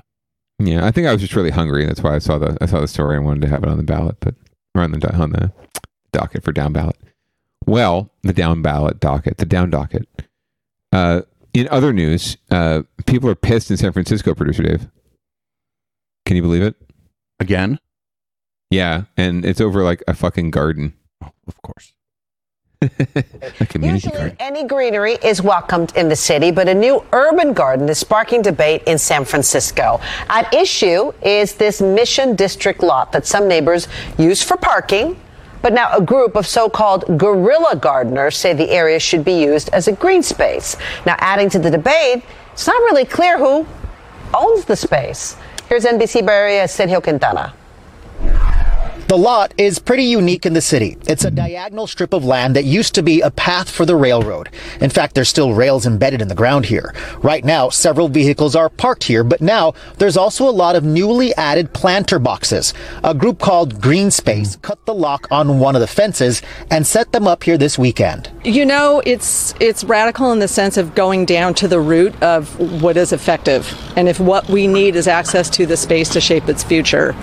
Yeah, I think I was just really hungry. and That's why I saw the I saw the story and wanted to have it on the ballot, but or on the on the docket for down ballot. Well, the down ballot docket, the down docket. Uh, in other news, uh, people are pissed in San Francisco. Producer Dave, can you believe it? Again? Yeah, and it's over like a fucking garden. Oh, of course. a community Usually, garden. any greenery is welcomed in the city, but a new urban garden is sparking debate in San Francisco. At issue is this Mission District lot that some neighbors use for parking. But now a group of so-called guerrilla gardeners say the area should be used as a green space. Now adding to the debate, it's not really clear who owns the space. Here's NBC Bay Area Sergio Quintana. The lot is pretty unique in the city. It's a diagonal strip of land that used to be a path for the railroad. In fact, there's still rails embedded in the ground here. Right now, several vehicles are parked here, but now there's also a lot of newly added planter boxes. A group called Green Space cut the lock on one of the fences and set them up here this weekend. You know, it's it's radical in the sense of going down to the root of what is effective. And if what we need is access to the space to shape its future,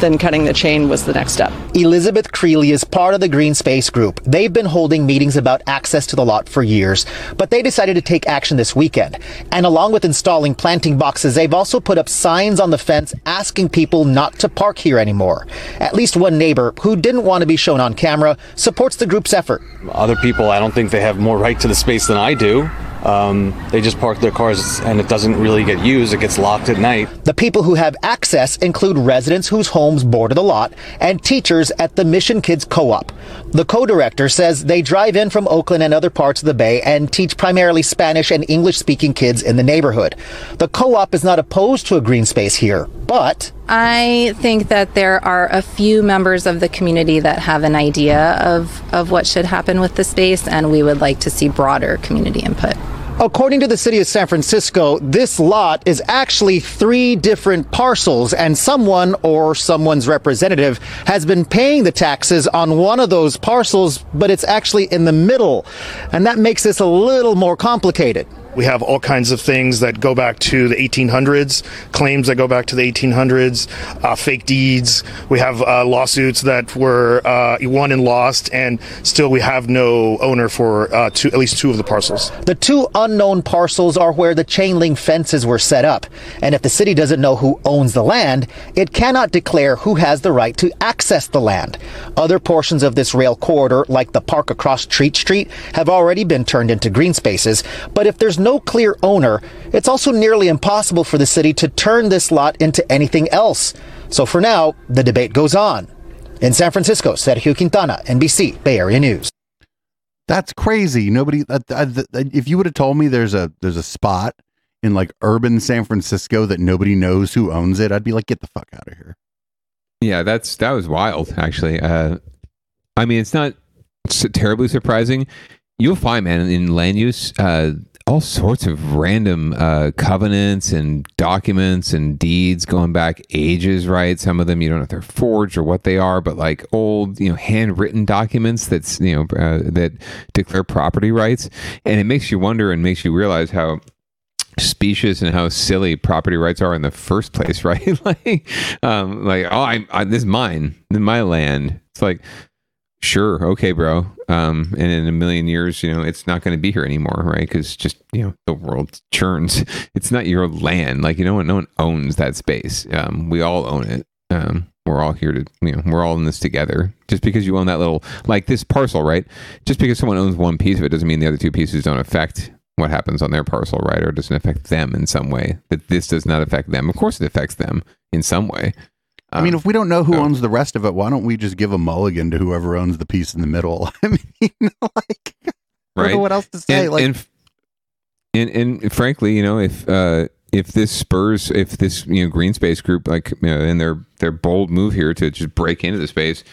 then cutting the chain was the next step. Elizabeth Creeley is part of the Green Space Group. They've been holding meetings about access to the lot for years, but they decided to take action this weekend. And along with installing planting boxes, they've also put up signs on the fence asking people not to park here anymore. At least one neighbor, who didn't want to be shown on camera, supports the group's effort. Other people, I don't think they have more right to the space than I do. Um, they just park their cars and it doesn't really get used. It gets locked at night. The people who have access include residents whose homes border the lot and teachers at the Mission Kids Co-op. The co-director says they drive in from Oakland and other parts of the Bay and teach primarily Spanish and English speaking kids in the neighborhood. The co-op is not opposed to a green space here, but I think that there are a few members of the community that have an idea of, of what should happen with the space, and we would like to see broader community input. According to the city of San Francisco, this lot is actually three different parcels, and someone or someone's representative has been paying the taxes on one of those parcels, but it's actually in the middle. And that makes this a little more complicated. We have all kinds of things that go back to the 1800s, claims that go back to the 1800s, uh, fake deeds. We have uh, lawsuits that were uh, won and lost, and still we have no owner for uh, two, at least two of the parcels. The two unknown parcels are where the chain link fences were set up. And if the city doesn't know who owns the land, it cannot declare who has the right to access the land. Other portions of this rail corridor, like the park across Treat Street, have already been turned into green spaces. But if there's clear owner, it's also nearly impossible for the city to turn this lot into anything else. So for now, the debate goes on. In San Francisco, Sergio Quintana, NBC, Bay Area News. That's crazy. Nobody. Uh, uh, if you would have told me there's a there's a spot in like urban San Francisco that nobody knows who owns it, I'd be like, get the fuck out of here. Yeah, that's that was wild. Actually, uh, I mean, it's not terribly surprising. You'll find, man, in land use, uh, all sorts of random uh, covenants and documents and deeds going back ages. Right? Some of them you don't know if they're forged or what they are, but like old, you know, handwritten documents that's you know uh, that declare property rights, and it makes you wonder and makes you realize how specious and how silly property rights are in the first place, right? like, um, like, oh, I, I, this is mine, this is my land. It's like, sure, okay, bro. Um, and in a million years, you know, it's not going to be here anymore, right? Because just you know, the world churns. It's not your land. Like, you know, no one owns that space. Um, we all own it. Um, we're all here to, you know, we're all in this together. Just because you own that little, like this parcel, right? Just because someone owns one piece of it doesn't mean the other two pieces don't affect what happens on their parcel, right? Or doesn't affect them in some way. That this does not affect them. Of course, it affects them in some way. I mean, if we don't know who owns the rest of it, why don't we just give a mulligan to whoever owns the piece in the middle? I mean, like, I don't right? know what else to say. And, like, and, and and frankly, you know, if uh, if this spurs, if this you know green space group, like you know, in their their bold move here to just break into the space,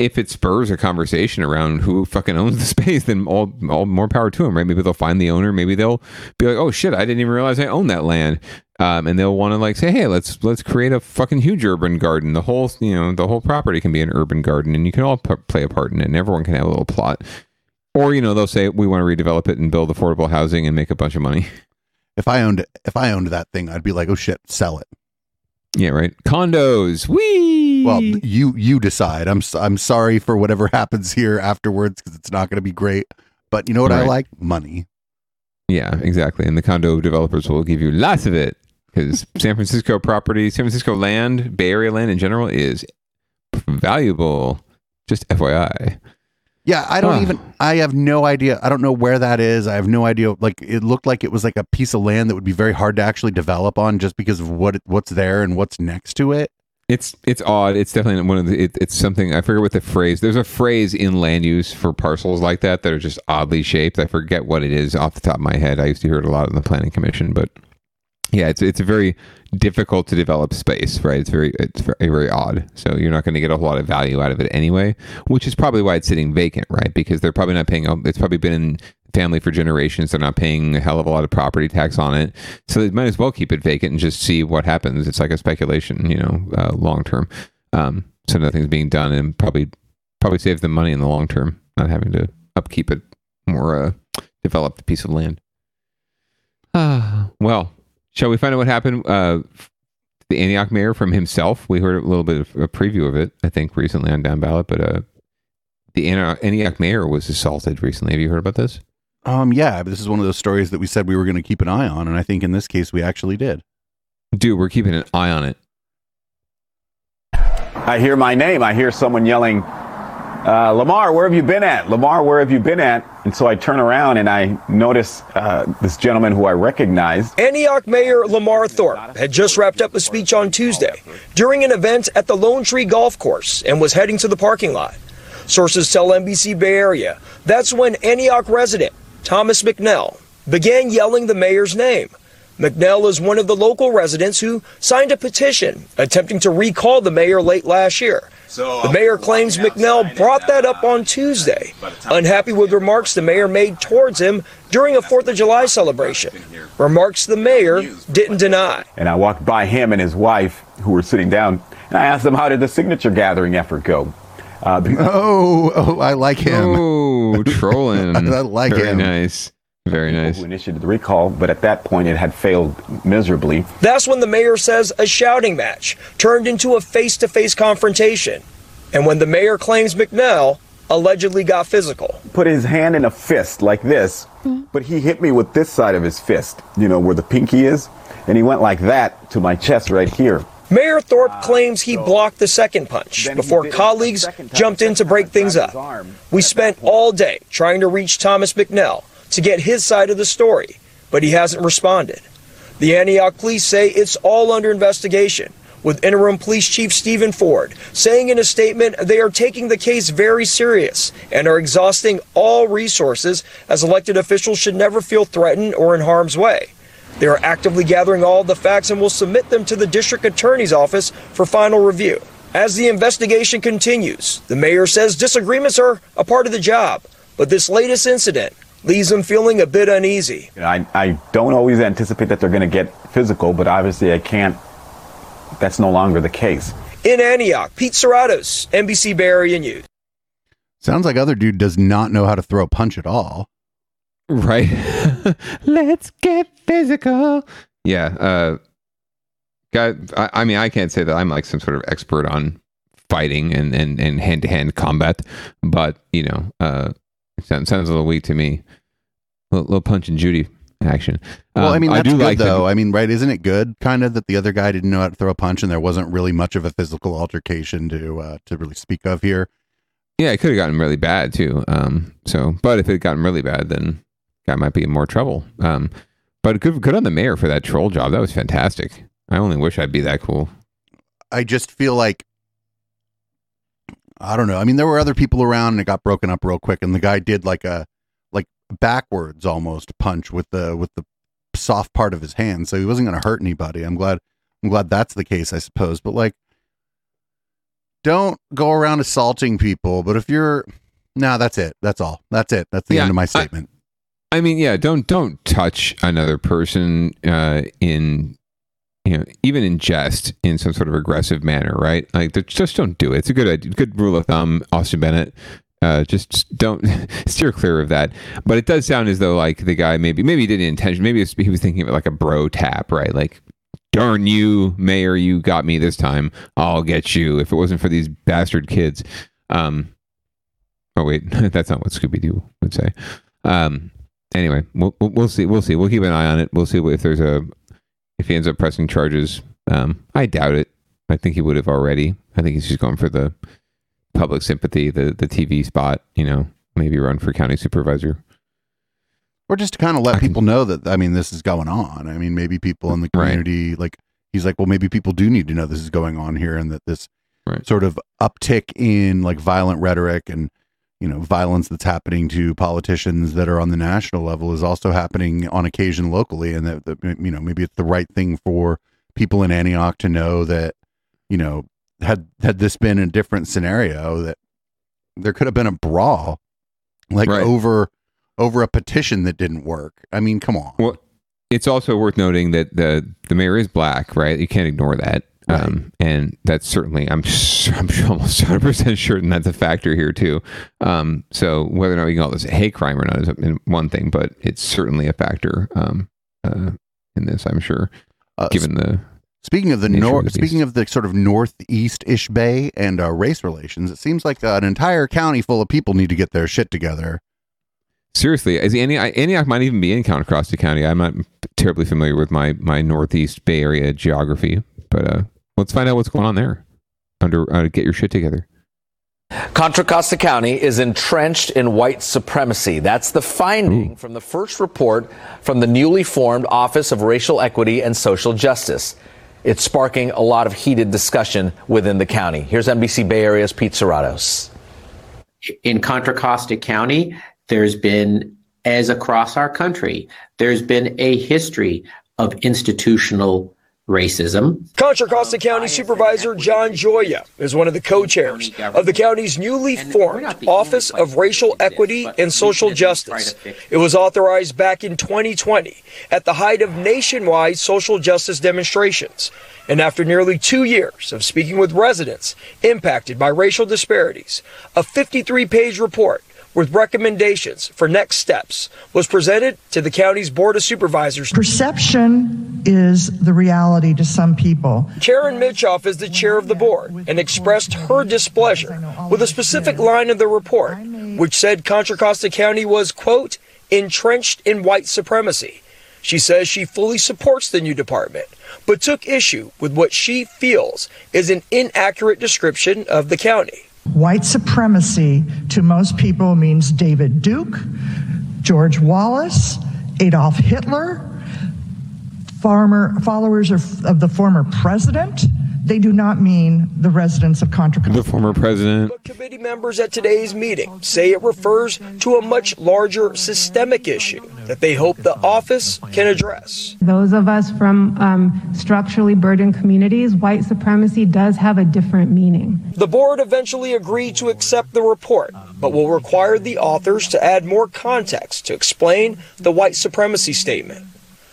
if it spurs a conversation around who fucking owns the space, then all all more power to them, right? Maybe they'll find the owner. Maybe they'll be like, oh shit, I didn't even realize I own that land. Um, and they'll want to like say, hey, let's let's create a fucking huge urban garden. The whole you know the whole property can be an urban garden, and you can all p- play a part in it, and everyone can have a little plot. Or you know they'll say we want to redevelop it and build affordable housing and make a bunch of money. If I owned if I owned that thing, I'd be like, oh shit, sell it. Yeah, right. Condos. Wee. Well, you you decide. I'm I'm sorry for whatever happens here afterwards because it's not going to be great. But you know what I like? Money. Yeah, exactly. And the condo developers will give you lots of it because San Francisco property, San Francisco land, Bay Area land in general is valuable. Just FYI. Yeah, I don't Huh. even. I have no idea. I don't know where that is. I have no idea. Like it looked like it was like a piece of land that would be very hard to actually develop on, just because of what what's there and what's next to it. It's it's odd. It's definitely one of the. It, it's something I forget what the phrase. There's a phrase in land use for parcels like that that are just oddly shaped. I forget what it is off the top of my head. I used to hear it a lot in the planning commission, but yeah, it's it's very difficult to develop space, right? It's very it's very, very odd. So you're not going to get a whole lot of value out of it anyway, which is probably why it's sitting vacant, right? Because they're probably not paying. It's probably been in family for generations. They're not paying a hell of a lot of property tax on it, so they might as well keep it vacant and just see what happens. It's like a speculation, you know, uh, long term. Um, so nothing's being done, and probably probably saves them money in the long term, not having to upkeep it more uh, developed piece of land. Ah, well, shall we find out what happened? Uh, the Antioch mayor from himself. We heard a little bit of a preview of it, I think, recently on Down Ballot. But uh, the Antioch, Antioch mayor was assaulted recently. Have you heard about this? Um, yeah, but this is one of those stories that we said we were going to keep an eye on, and I think in this case we actually did. Dude, we're keeping an eye on it. I hear my name. I hear someone yelling, uh, Lamar, where have you been at? Lamar, where have you been at? And so I turn around and I notice uh, this gentleman who I recognized. Antioch Mayor Lamar Thorpe had just wrapped up a speech on Tuesday during an event at the Lone Tree Golf Course and was heading to the parking lot. Sources tell NBC Bay Area that's when Antioch resident Thomas McNell began yelling the mayor's name. McNell is one of the local residents who signed a petition attempting to recall the mayor late last year. The mayor claims McNell brought that up on Tuesday, unhappy with remarks the mayor made towards him during a 4th of July celebration. Remarks the mayor didn't deny. And I walked by him and his wife who were sitting down and I asked them, how did the signature gathering effort go? Uh, Oh, oh, I like him. Oh, trolling. I like Very him. nice. Very nice. Who initiated the recall, but at that point it had failed miserably. That's when the mayor says a shouting match turned into a face to face confrontation. And when the mayor claims McNell allegedly got physical. Put his hand in a fist like this, mm-hmm. but he hit me with this side of his fist, you know, where the pinky is. And he went like that to my chest right here. Mayor Thorpe ah, claims he blocked the second punch before colleagues jumped in to break things up. We spent all day trying to reach Thomas McNell to get his side of the story, but he hasn't responded. The Antioch police say it's all under investigation, with interim police chief Stephen Ford saying in a statement they are taking the case very serious and are exhausting all resources as elected officials should never feel threatened or in harm's way. They are actively gathering all the facts and will submit them to the district attorney's office for final review. As the investigation continues, the mayor says disagreements are a part of the job, but this latest incident leaves him feeling a bit uneasy. I, I don't always anticipate that they're going to get physical, but obviously I can't. That's no longer the case. In Antioch, Pete Serratos, NBC Bay Area News. Sounds like other dude does not know how to throw a punch at all. Right. Let's get physical. Yeah. Uh, guy, I, I mean, I can't say that I'm like some sort of expert on fighting and and and hand to hand combat, but you know, uh, it sounds, sounds a little weak to me. A little, little punch and Judy action. Well, I Um, mean, that's do good like that- though. I mean, right? Isn't it good, kind of, that the other guy didn't know how to throw a punch, and there wasn't really much of a physical altercation to uh, to really speak of here. Yeah, it could have gotten really bad too. Um, so, but if it had gotten really bad, then guy might be in more trouble. Um, but good, good on the mayor for that troll job. That was fantastic. I only wish I'd be that cool. I just feel like I don't know. I mean, there were other people around, and it got broken up real quick. And the guy did like a like backwards almost punch with the with the soft part of his hand, so he wasn't going to hurt anybody. I'm glad. I'm glad that's the case, I suppose. But like, don't go around assaulting people. But if you're, no, that's it. That's all. That's it. That's the Yeah, end of my I- statement. I mean, yeah, don't don't touch another person uh, in you know even in jest in some sort of aggressive manner, right? Like just don't do it. It's a good idea, good rule of thumb. Austin Bennett, Uh, just don't steer clear of that. But it does sound as though like the guy maybe maybe he didn't intention. Maybe he was thinking of like a bro tap, right? Like, darn you, mayor, you got me this time. I'll get you. If it wasn't for these bastard kids. Um. Oh wait, that's not what Scooby Doo would say. Um. Anyway, we'll we'll see. We'll see. We'll keep an eye on it. We'll see if there's a if he ends up pressing charges. Um. I doubt it. I think he would have already. I think he's just going for the public sympathy, the the TV spot. You know, maybe run for county supervisor. or just to kind of let people know that I mean this is going on. I mean maybe people in the Right. community like he's like well maybe people do need to know this is going on here and that this sort of uptick in like violent rhetoric and you know violence that's happening to politicians that are on the national level is also happening on occasion locally and that, that you know maybe it's the right thing for people in Antioch to know that you know had had this been a different scenario that there could have been a brawl like over over a petition that didn't work. I mean, come on. Well, it's also worth noting that the the mayor is black, right? You can't ignore that. Um, and that's certainly, I'm sure, I'm sure almost 100 percent certain that's a factor here too. Um, so whether or not we can call this a hate crime or not is one thing, but it's certainly a factor um, uh, in this. I'm sure, given the Speaking of the north, speaking of the sort of northeast-ish bay and uh, race relations, it seems like uh, an entire county full of people need to get their shit together. Seriously, is Antioch, Antioch might even be in Contra Costa County. I'm not terribly familiar with my my Northeast Bay Area geography, but uh, let's find out what's going on there. Under uh, get your shit together. Contra Costa County is entrenched in white supremacy. That's the finding from the first report from the newly formed Office of Racial Equity and Social Justice. It's sparking a lot of heated discussion within the county. Here's NBC Bay Area's Pete Serratos. in Contra Costa County, there's been, as across our country, there's been a history of institutional racism. Contra Costa County Supervisor John Gioia is one of the co-chairs of the county's newly formed Office of Racial Equity and Social Justice. It was authorized back in 2020 at the height of nationwide social justice demonstrations. And after nearly two years of speaking with residents impacted by racial disparities, a 53 page report with recommendations for next steps was presented to the county's Board of Supervisors. Perception is the reality to some people. Karen Mitchoff is the chair of the board and expressed her displeasure with a specific line of the report, which said Contra Costa County was, quote, entrenched in white supremacy. She says she fully supports the new department, but took issue with what she feels is an inaccurate description of the county. White supremacy to most people means David Duke, George Wallace, Adolf Hitler, farmer followers of, of the former president. They do not mean the residents of Contra Costa. The former president. Committee members at today's meeting say it refers to a much larger systemic issue that they hope the office can address. Those of us from um, structurally burdened communities, white supremacy does have a different meaning. The board eventually agreed to accept the report, but will require the authors to add more context to explain the white supremacy statement.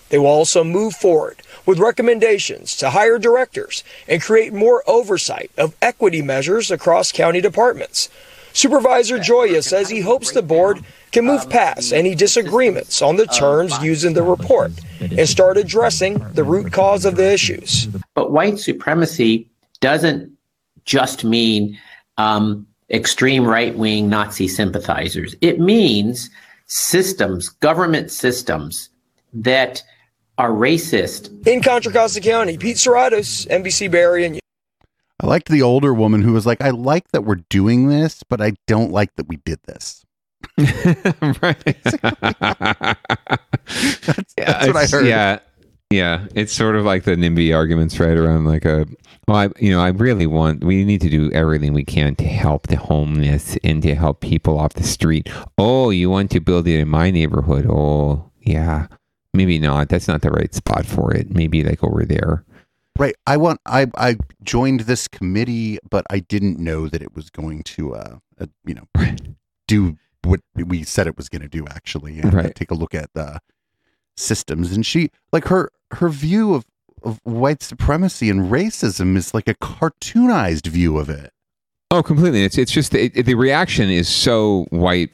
They will also move forward with recommendations to hire directors and create more oversight of equity measures across county departments. Supervisor Gioia says he hopes the board can move past any disagreements on the terms used in the report and start addressing the root cause of the issues. But white supremacy doesn't just mean um, extreme right wing Nazi sympathizers, it means systems, government systems that are racist. In Contra Costa County, Pete Serratos, NBC Bay Area News. I liked the older woman who was like, I like that we're doing this, but I don't like that we did this. that's, that's what I heard. Yeah, yeah. It's sort of like the NIMBY arguments, right? Around like a, well, I, you know, I really want. We need to do everything we can to help the homeless and to help people off the street. Oh, you want to build it in my neighborhood? Oh, yeah. Maybe not. That's not the right spot for it. Maybe like over there. Right. I want. I I joined this committee, but I didn't know that it was going to, uh, uh you know, do what we said it was going to do. Actually, and Right. take a look at the systems. And she, like her her view of of white supremacy and racism is like a cartoonized view of it. Oh, completely. It's it's just the, the reaction is so white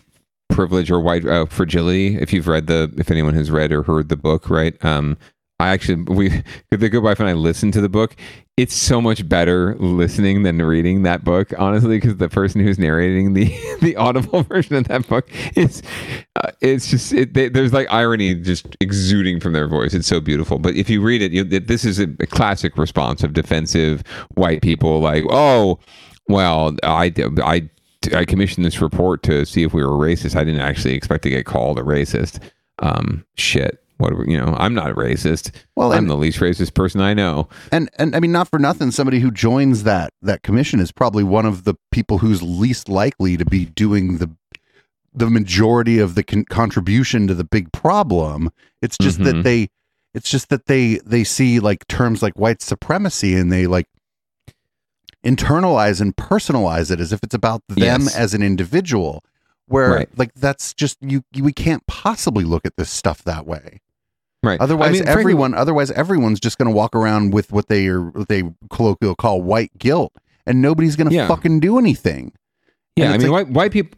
privilege or white uh, fragility. If you've read the, if anyone has read or heard the book, right? Um, I actually we the good wife and I listened to the book. It's so much better listening than reading that book, honestly, because the person who's narrating the the audible version of that book is uh, it's just it, they, there's like irony just exuding from their voice. It's so beautiful. But if you read it, you, this is a, a classic response of defensive white people, like, oh, well, I I I commissioned this report to see if we were racist. I didn't actually expect to get called a racist. Um, shit. What you know? I'm not a racist. Well, I'm and- the least racist person I know. And and I mean, not for nothing, somebody who joins that that commission is probably one of the people who's least likely to be doing the the majority of the con- contribution to the big problem. It's just Mhm. that they, it's just that they they see like terms like white supremacy and they like internalize and personalize it as if it's about them Yes. as an individual. Where Right. like that's just you, you we can't possibly look at this stuff that way. Right. Otherwise, I mean, frankly- everyone otherwise everyone's just going to walk around with what they are what they colloquially call white guilt, and nobody's going to Yeah. fucking do anything. Yeah, I mean, like- white, white people,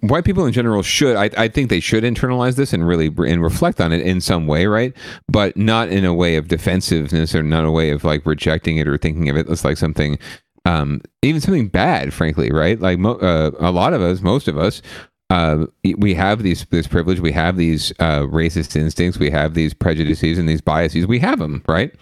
white people in general should. I, I think they should internalize this and really and reflect on it in some way, right? But not in a way of defensiveness or not a way of like rejecting it or thinking of it as like something, um, even something bad, frankly, right? Like mo- uh, a lot of us, most of us. Uh, we have these this privilege. We have these uh, racist instincts. We have these prejudices and these biases. We have them, right?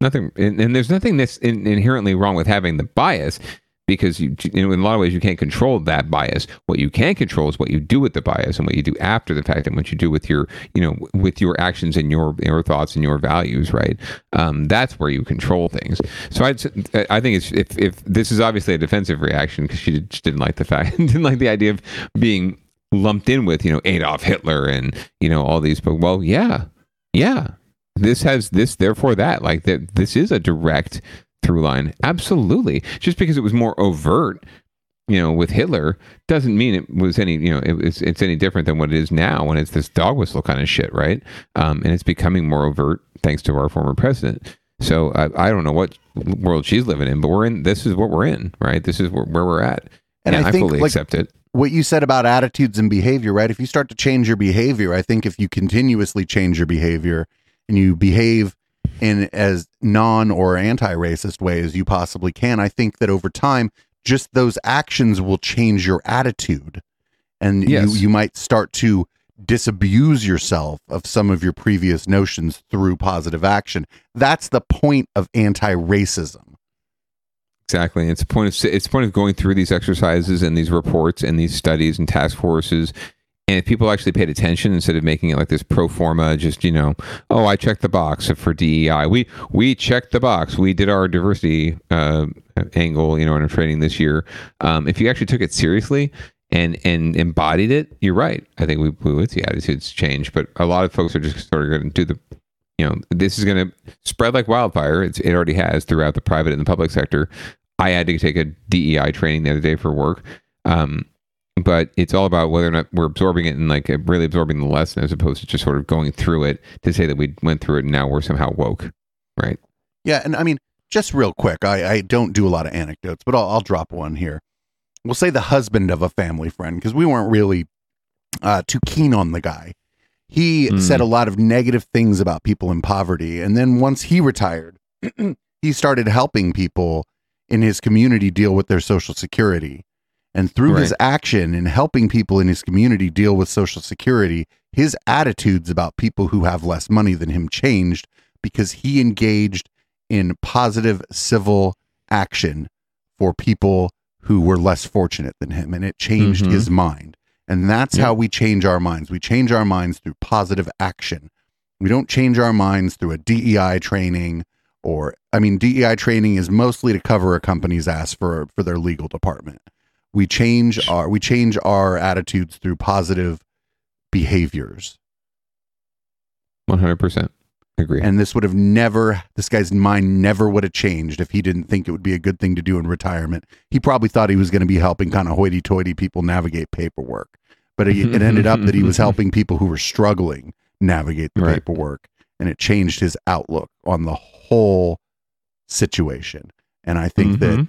Nothing, and, and there's nothing that's in, inherently wrong with having the bias because you, you know, in a lot of ways you can't control that bias. What you can control is what you do with the bias and what you do after the fact, and what you do with your, you know, with your actions and your your thoughts and your values. Right? Um, that's where you control things. So I'd, s- I think it's if if this is obviously a defensive reaction because she just didn't like the fact, didn't like the idea of being lumped in with you know Adolf Hitler and you know all these. But well, yeah, yeah, this has this, therefore that. Like that, this is a direct through line. Absolutely. Just because it was more overt, you know, with Hitler doesn't mean it was any, you know, it, it's it's any different than what it is now when it's this dog whistle kind of shit, right? Um, and it's becoming more overt thanks to our former president. So I, I don't know what world she's living in, but we're in. This is what we're in, right? This is where, where we're at, And and I I, think, fully like, accept it. What you said about attitudes and behavior, right? If you start to change your behavior, I think if you continuously change your behavior and you behave in as non or anti-racist way as you possibly can, I think that over time, just those actions will change your attitude, and Yes. you you might start to disabuse yourself of some of your previous notions through positive action. That's the point of anti-racism. Exactly. It's a point of it's point of going through these exercises and these reports and these studies and task forces. And if people actually paid attention instead of making it like this pro forma, just you know, oh, I checked the box for DEI. We we checked the box. We did our diversity uh, angle, you know, in our training this year. Um, if you actually took it seriously and and embodied it, you're right. I think we, we would see attitudes change. But a lot of folks are just sort of going to do the you know, this is going to spread like wildfire. It's, it already has throughout the private and the public sector. I had to take a DEI training the other day for work. Um, but it's all about whether or not we're absorbing it and like really absorbing the lesson as opposed to just sort of going through it to say that we went through it and now we're somehow woke. Right. Yeah, and I mean, just real quick, I, I don't do a lot of anecdotes, but I'll, I'll drop one here. We'll say the husband of a family friend, because we weren't really uh, too keen on the guy. He Mm. said a lot of negative things about people in poverty. And then once he retired, he started helping people in his community deal with their social security. And through his action in helping people in his community deal with social security, his attitudes about people who have less money than him changed because he engaged in positive civil action for people who were less fortunate than him. And it changed Mhm. his mind. And that's Yeah. how we change our minds. We change our minds through positive action. We don't change our minds through a DEI training or I mean DEI training is mostly to cover a company's ass for for their legal department. We change our we change our attitudes through positive behaviors. 100%. Agree. And this would have never this guy's mind never would have changed if he didn't think it would be a good thing to do in retirement. He probably thought he was going to be helping kind of hoity-toity people navigate paperwork. But it, it ended up that he was helping people who were struggling navigate the Right. paperwork and it changed his outlook on the whole situation. And I think that Mhm.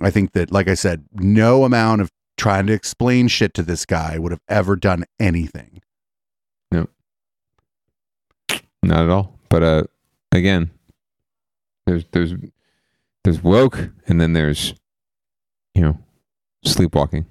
I think that, like I said, no amount of trying to explain shit to this guy would have ever done anything. No. Not at all. But uh again, there's there's there's woke and then there's you know sleepwalking.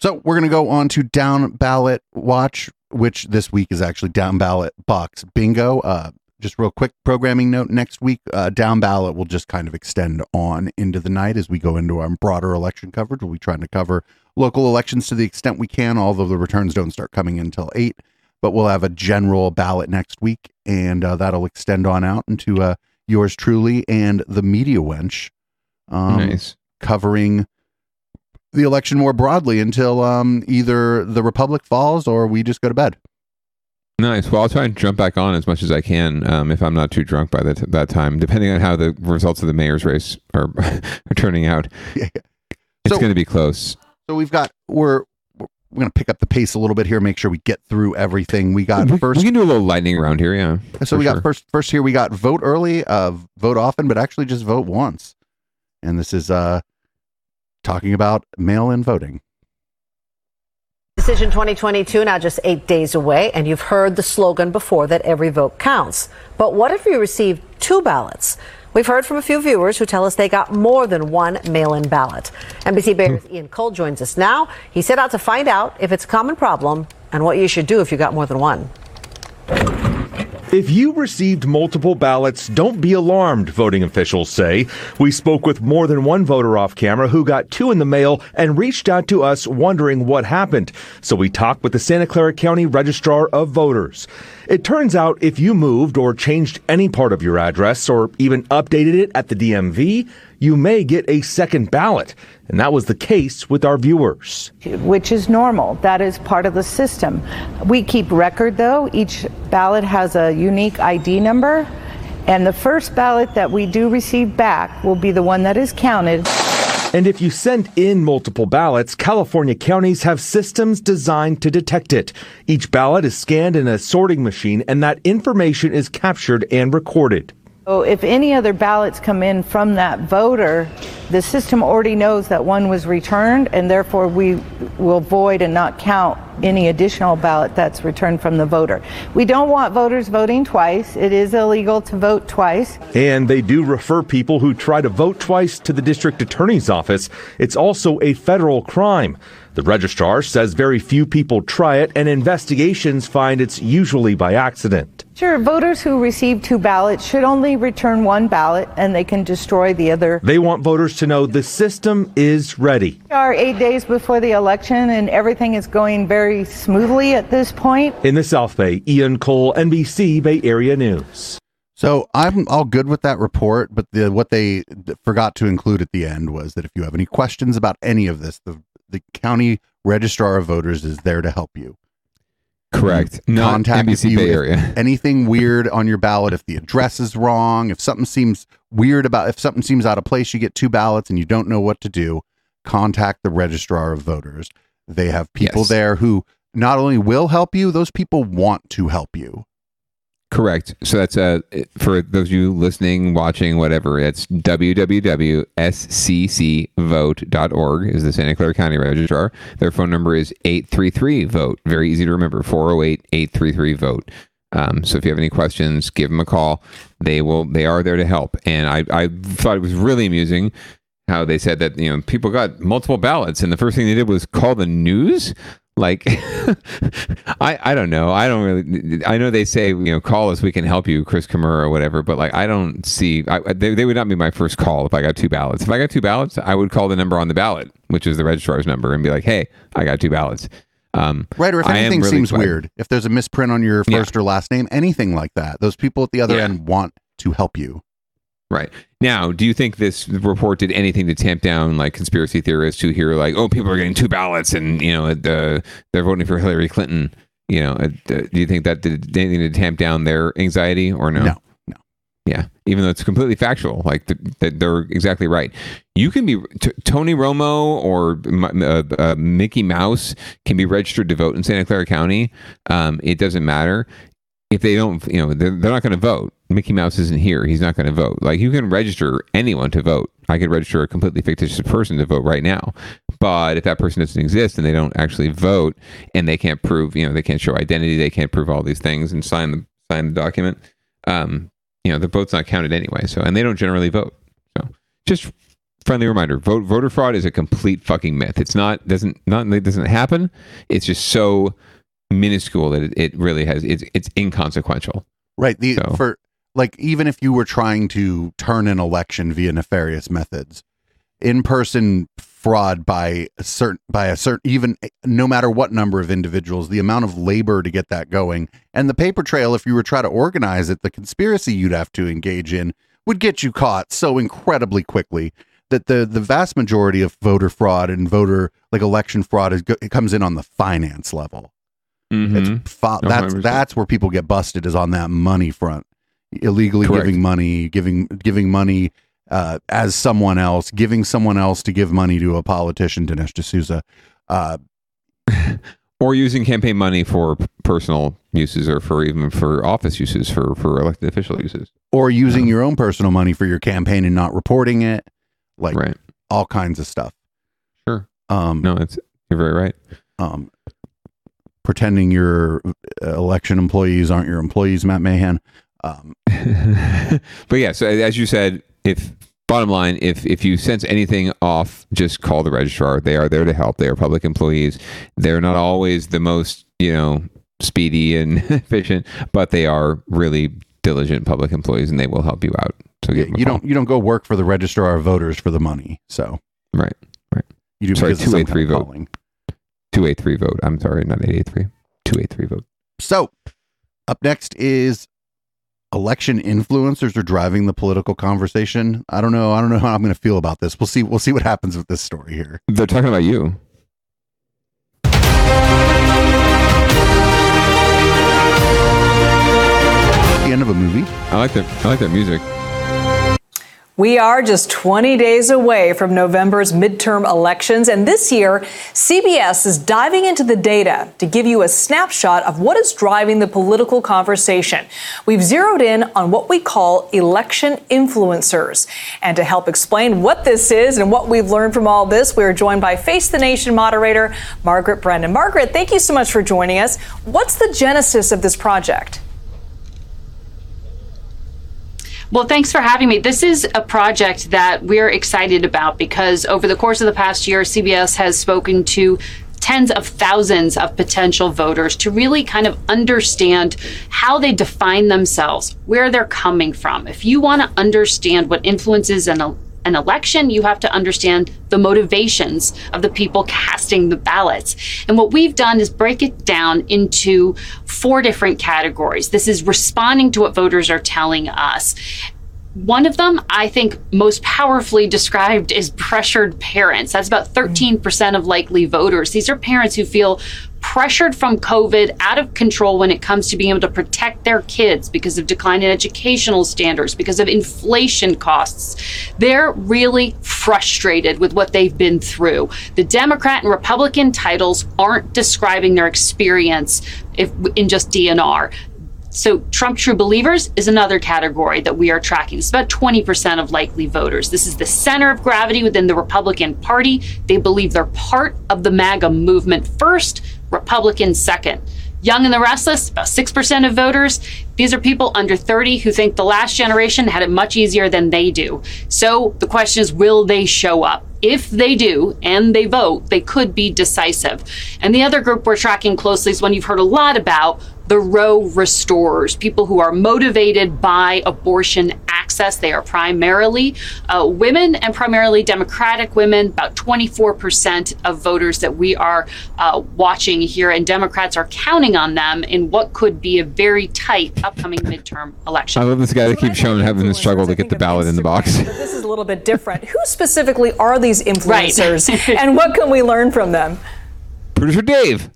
So we're gonna go on to down ballot watch, which this week is actually down ballot box bingo. Uh, just real quick programming note: next week, uh, down ballot will just kind of extend on into the night as we go into our broader election coverage. We'll be trying to cover local elections to the extent we can, although the returns don't start coming in until eight. But we'll have a general ballot next week, and uh, that'll extend on out into uh, yours truly and the media wench, um, Nice. covering the election more broadly until um, either the republic falls or we just go to bed. Nice. Well, I'll try and jump back on as much as I can um, if I'm not too drunk by that that time, depending on how the results of the mayor's race are, are turning out. It's going to be close. So we've got we're we're going to pick up the pace a little bit here, make sure we get through everything. We got We, first. we can do a little lightning around here, yeah. so we got sure. first first here we got vote early, uh, vote often, but actually just vote once. And this is uh talking about mail-in voting. Decision 2022 now just eight days away, and you've heard the slogan before that every vote counts. But what if you received two ballots? We've heard from a few viewers who tell us they got more than one mail in ballot. NBC hmm. Bears Ian Cull joins us now. He set out to find out if it's a common problem and what you should do if you got more than one. If you received multiple ballots, don't be alarmed, voting officials say. We spoke with more than one voter off camera who got two in the mail and reached out to us wondering what happened. So we talked with the Santa Clara County Registrar of Voters. It turns out if you moved or changed any part of your address or even updated it at the DMV, you may get a second ballot. And that was the case with our viewers. which is normal. That is part of the system. We keep record though. Each ballot has a unique ID number, and the first ballot that we do receive back will be the one that is counted. And if you send in multiple ballots, California counties have systems designed to detect it. Each ballot is scanned in a sorting machine, and that information is captured and recorded. So if any other ballots come in from that voter, the system already knows that one was returned, and therefore we will void and not count any additional ballot that's returned from the voter. We don't want voters voting twice. It is illegal to vote twice. And they do refer people who try to vote twice to the district attorney's office. It's also a federal crime. The registrar says very few people try it, and investigations find it's usually by accident. Sure, voters who receive two ballots should only return one ballot and they can destroy the other. They want voters to know the system is ready. We are eight days before the election and everything is going very smoothly at this point. In the South Bay, Ian Cull, NBC Bay Area News. So I'm all good with that report, but the what they forgot to include at the end was that if you have any questions about any of this, the the county registrar of voters is there to help you. Correct. Not Contact NBC you- Bay Area. anything weird on your ballot, if the address is wrong, if something seems weird about, if something seems out of place, you get two ballots and you don't know what to do. Contact the registrar of voters. They have people Yes. there who not only will help you, those people want to help you. Correct. So that's uh for those of you listening, watching, whatever. It's www.sccvote.org is the Santa Clara County Registrar. Their phone number is 833 vote. Very easy to remember. 408-833 vote. Um, so if you have any questions, give them a call. They will. They are there to help. And I, I thought it was really amusing how they said that you know people got multiple ballots, and the first thing they did was call the news. Like, I I don't know. I don't really. I know they say you know call us, we can help you, Chris Chmura or whatever. But like, I don't see. I, they they would not be my first call if I got two ballots. If I got two ballots, I would call the number on the ballot, which is the registrar's number, and be like, hey, I got two ballots. Um, Right, or if anything really seems glad- weird, if there's a misprint on your first or last name, anything like that, those people at the other Yeah. end want to help you. Right. Now, do you think this report did anything to tamp down like conspiracy theorists who hear like, oh, people are getting two ballots and, you know, uh, they're voting for Hillary Clinton? You know, uh, do you think that did anything to tamp down their anxiety or no? No, no. Yeah, even though it's completely factual, like th- th- they're exactly right. You can be t- Tony Romo or uh, uh, Mickey Mouse can be registered to vote in Santa Clara County. Um, it doesn't matter if they don't. You know, they're, they're not going to vote. Mickey Mouse isn't here; he's not going to vote. Like you can register anyone to vote. I could register a completely fictitious person to vote right now. But if that person doesn't exist and they don't actually vote and they can't prove, you know, they can't show identity, they can't prove all these things and sign the sign the document, um, you know, the vote's not counted anyway. So and they don't generally vote. So just friendly reminder: vote voter fraud is a complete fucking myth. It's not doesn't not it doesn't happen. It's just so minuscule that it, it really has it's it's inconsequential. Right. The So- for like even if you were trying to turn an election via nefarious methods, in person fraud by a certain by a certain even eh, no matter what number of individuals, the amount of labor to get that going and the paper trail if you were trying to organize it, the conspiracy you'd have to engage in would get you caught so incredibly quickly that the the vast majority of voter fraud and voter like election fraud is it comes in on the finance level. Mhm. It's fi- that's 100%. that's where people get busted is on that money front, illegally Correct. giving money, giving giving money uh, as someone else, giving someone else to give money to a politician, Dinesh D'Souza. Uh, or using campaign money for personal uses or for even for office uses for for elected official uses. or using your own personal money for your campaign and not reporting it, like Right. all kinds of stuff. Sure. Um, no, it's you're very right. Um, pretending your uh, election employees aren't your employees, Matt Mahan. Um, but yeah, so as you said, if bottom line, if if you sense anything off, just call the registrar. They are there to help. They are public employees. They're not always the most, you know, speedy and efficient, but they are really diligent public employees and they will help you out. So a you don't you don't go work for the registrar of voters for the money. So right, right. You do sorry, two kind three vote. calling. Two eight three vote. I'm sorry, not eight eight three. Two eight three vote. So, up next is election influencers are driving the political conversation. I don't know. I don't know how I'm going to feel about this. We'll see. We'll see what happens with this story here. They're talking about you. The end of a movie. I like their I like their music. We are just 20 days away from November's midterm elections, and this year, CBS is diving into the data to give you a snapshot of what is driving the political conversation. We've zeroed in on what we call election influencers. And to help explain what this is and what we've learned from all this, we are joined by Face the Nation moderator Margaret Brennan. Margaret, thank you so much for joining us. What's the genesis of this project? Well, thanks for having me. This is a project that we're excited about because over the course of the past year, CBS has spoken to tens of thousands of potential voters to really kind of understand how they define themselves, where they're coming from. If you want to understand what influences an an election, you have to understand the motivations of the people casting the ballots. And what we've done is break it down into four different categories. This is responding to what voters are telling us. One of them, I think, most powerfully described is pressured parents. That's about 13% of likely voters. These are parents who feel pressured from COVID, out of control when it comes to being able to protect their kids because of decline in educational standards, because of inflation costs. They're really frustrated with what they've been through. The Democrat and Republican titles aren't describing their experience if, in just DNR. So, Trump True Believers is another category that we are tracking. It's about 20% of likely voters. This is the center of gravity within the Republican Party. They believe they're part of the MAGA movement first, Republicans second. Young and the Restless, about 6% of voters. These are people under 30 who think the last generation had it much easier than they do. So the question is, will they show up? If they do and they vote, they could be decisive. And the other group we're tracking closely is one you've heard a lot about the Roe restorers, people who are motivated by abortion access. They are primarily uh, women and primarily Democratic women, about 24% of voters that we are uh, watching here. And Democrats are counting on them in what could be a very tight upcoming midterm election. I love this guy that keeps showing having the struggle to get the ballot in the box. This is a little bit different. Who specifically are these influencers and what can we learn from them? Producer Dave.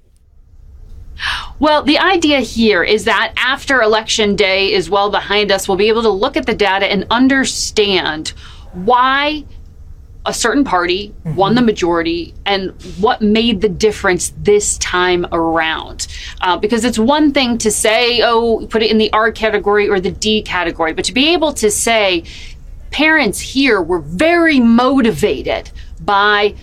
Well, the idea here is that after election day is well behind us, we'll be able to look at the data and understand why a certain party won the majority and what made the difference this time around. Uh, because it's one thing to say, oh, put it in the R category or the D category, but to be able to say, parents here were very motivated by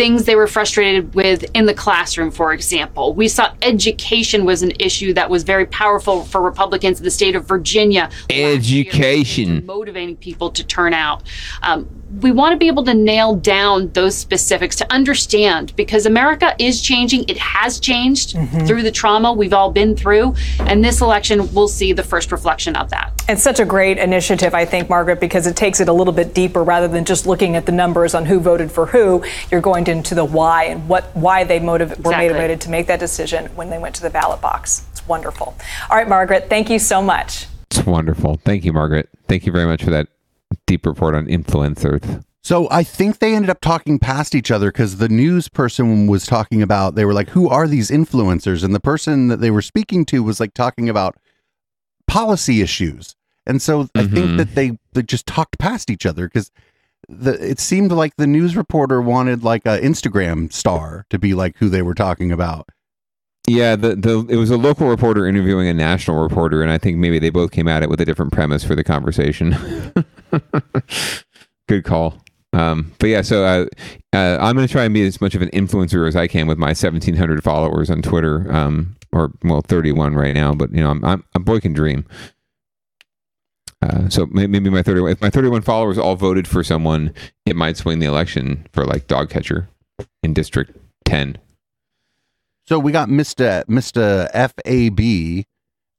things they were frustrated with in the classroom, for example. We saw education was an issue that was very powerful for Republicans in the state of Virginia. Education. Motivating people to turn out. Um, we want to be able to nail down those specifics to understand because America is changing. It has changed through the trauma we've all been through. And this election will see the first reflection of that. It's such a great initiative, I think, Margaret, because it takes it a little bit deeper rather than just looking at the numbers on who voted for who. You're going into the why and what why they motiv- were motivated to make that decision when they went to the ballot box. It's wonderful. All right, Margaret, thank you so much. It's wonderful. Thank you, Margaret. Thank you very much for that deep report on influencers. So I think they ended up talking past each other because the news person was talking about they were like, "Who are these influencers?" And the person that they were speaking to was like talking about policy issues. And so I think mm-hmm. that they, they just talked past each other because the it seemed like the news reporter wanted like a Instagram star to be like who they were talking about. Yeah, the, the it was a local reporter interviewing a national reporter, and I think maybe they both came at it with a different premise for the conversation. Good call. Um, but yeah, so uh, uh, I'm going to try and be as much of an influencer as I can with my 1,700 followers on Twitter, um, or well, 31 right now. But you know, I'm, I'm a boy can dream. Uh, so maybe my 31, if my 31 followers all voted for someone, it might swing the election for like dog catcher in District 10. So we got Mr. Mr. FAB.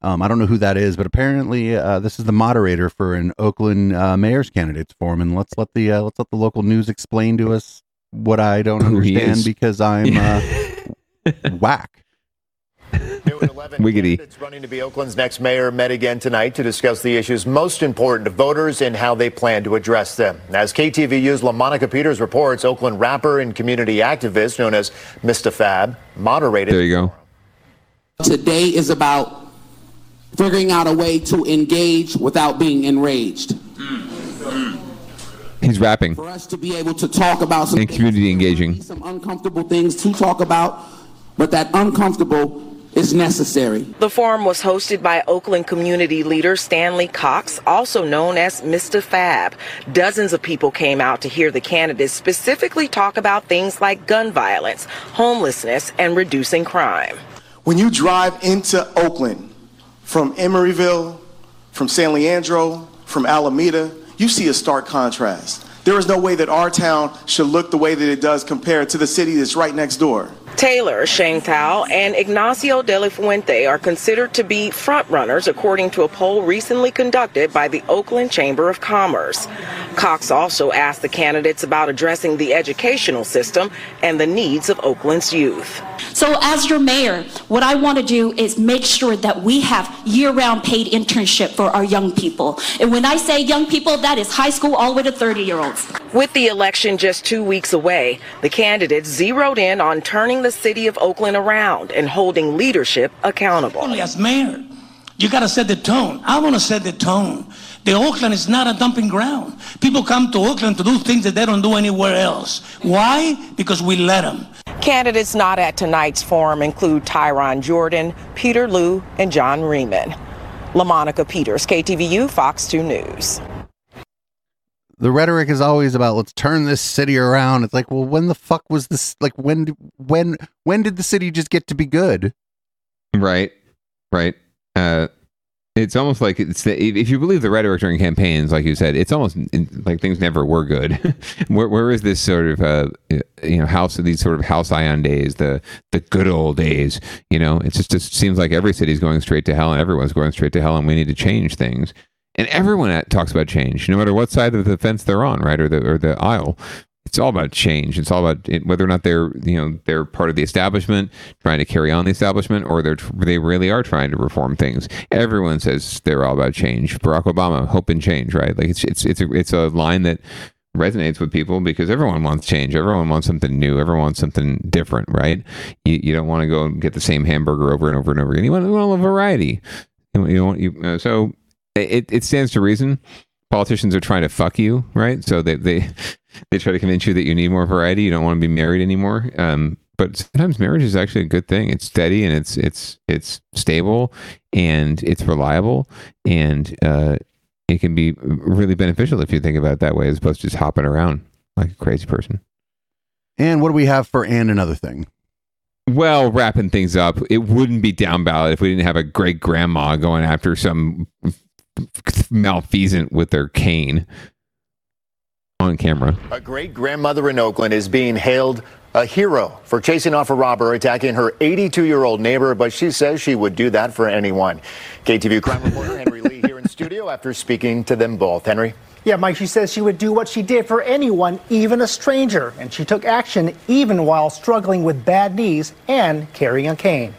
Um, I don't know who that is, but apparently uh, this is the moderator for an Oakland uh, mayor's candidates forum, and let's let the uh, let's let the local news explain to us what I don't understand because I'm uh, whack. Wiggity. It's running to be Oakland's next mayor met again tonight to discuss the issues most important to voters and how they plan to address them. As KTVU's LaMonica Peters reports, Oakland rapper and community activist known as Mr. Fab moderated. There you go. Today is about figuring out a way to engage without being enraged. He's rapping For us to be able to talk about some, and community engaging. some uncomfortable things to talk about, but that uncomfortable is necessary. The forum was hosted by Oakland community leader Stanley Cox, also known as Mr. Fab. Dozens of people came out to hear the candidates specifically talk about things like gun violence, homelessness, and reducing crime. When you drive into Oakland from Emeryville, from San Leandro, from Alameda, you see a stark contrast. There is no way that our town should look the way that it does compared to the city that's right next door. Taylor, Sheng Thao, and Ignacio de la Fuente are considered to be frontrunners according to a poll recently conducted by the Oakland Chamber of Commerce. Cox also asked the candidates about addressing the educational system and the needs of Oakland's youth. So, as your mayor, what I want to do is make sure that we have year round paid internship for our young people. And when I say young people, that is high school all the way to 30 year olds. With the election just two weeks away, the candidates zeroed in on turning the city of Oakland around and holding leadership accountable. Only as mayor, you got to set the tone. I want to set the tone. The Oakland is not a dumping ground. People come to Oakland to do things that they don't do anywhere else. Why? Because we let them. Candidates not at tonight's forum include Tyron Jordan, Peter Liu, and John Reimann. LaMonica Peters, KTVU, Fox 2 News. The rhetoric is always about let's turn this city around. It's like, well, when the fuck was this? Like, when when when did the city just get to be good? Right, right. Uh, it's almost like it's the, if you believe the rhetoric during campaigns, like you said, it's almost like things never were good. where, where is this sort of uh, you know house of these sort of house ion days, the the good old days? You know, it just just seems like every city's going straight to hell, and everyone's going straight to hell, and we need to change things. And everyone talks about change, no matter what side of the fence they're on, right, or the or the aisle. It's all about change. It's all about it, whether or not they're you know they're part of the establishment, trying to carry on the establishment, or they're they really are trying to reform things. Everyone says they're all about change. Barack Obama, hope and change, right? Like it's it's it's a, it's a line that resonates with people because everyone wants change. Everyone wants something new. Everyone wants something different, right? You, you don't want to go and get the same hamburger over and over and over again. You want, you want a variety. You, you want you uh, so it it stands to reason. Politicians are trying to fuck you, right? So they they they try to convince you that you need more variety. You don't want to be married anymore. Um, but sometimes marriage is actually a good thing. It's steady and it's it's it's stable and it's reliable and uh, it can be really beneficial if you think about it that way, as opposed to just hopping around like a crazy person. And what do we have for and another thing? Well, wrapping things up, it wouldn't be down ballot if we didn't have a great grandma going after some malfeasant with their cane on camera. A great grandmother in Oakland is being hailed a hero for chasing off a robber attacking her 82 year old neighbor, but she says she would do that for anyone. KTVU crime reporter Henry Lee here in studio after speaking to them both. Henry? Yeah, Mike, she says she would do what she did for anyone, even a stranger. And she took action even while struggling with bad knees and carrying a cane.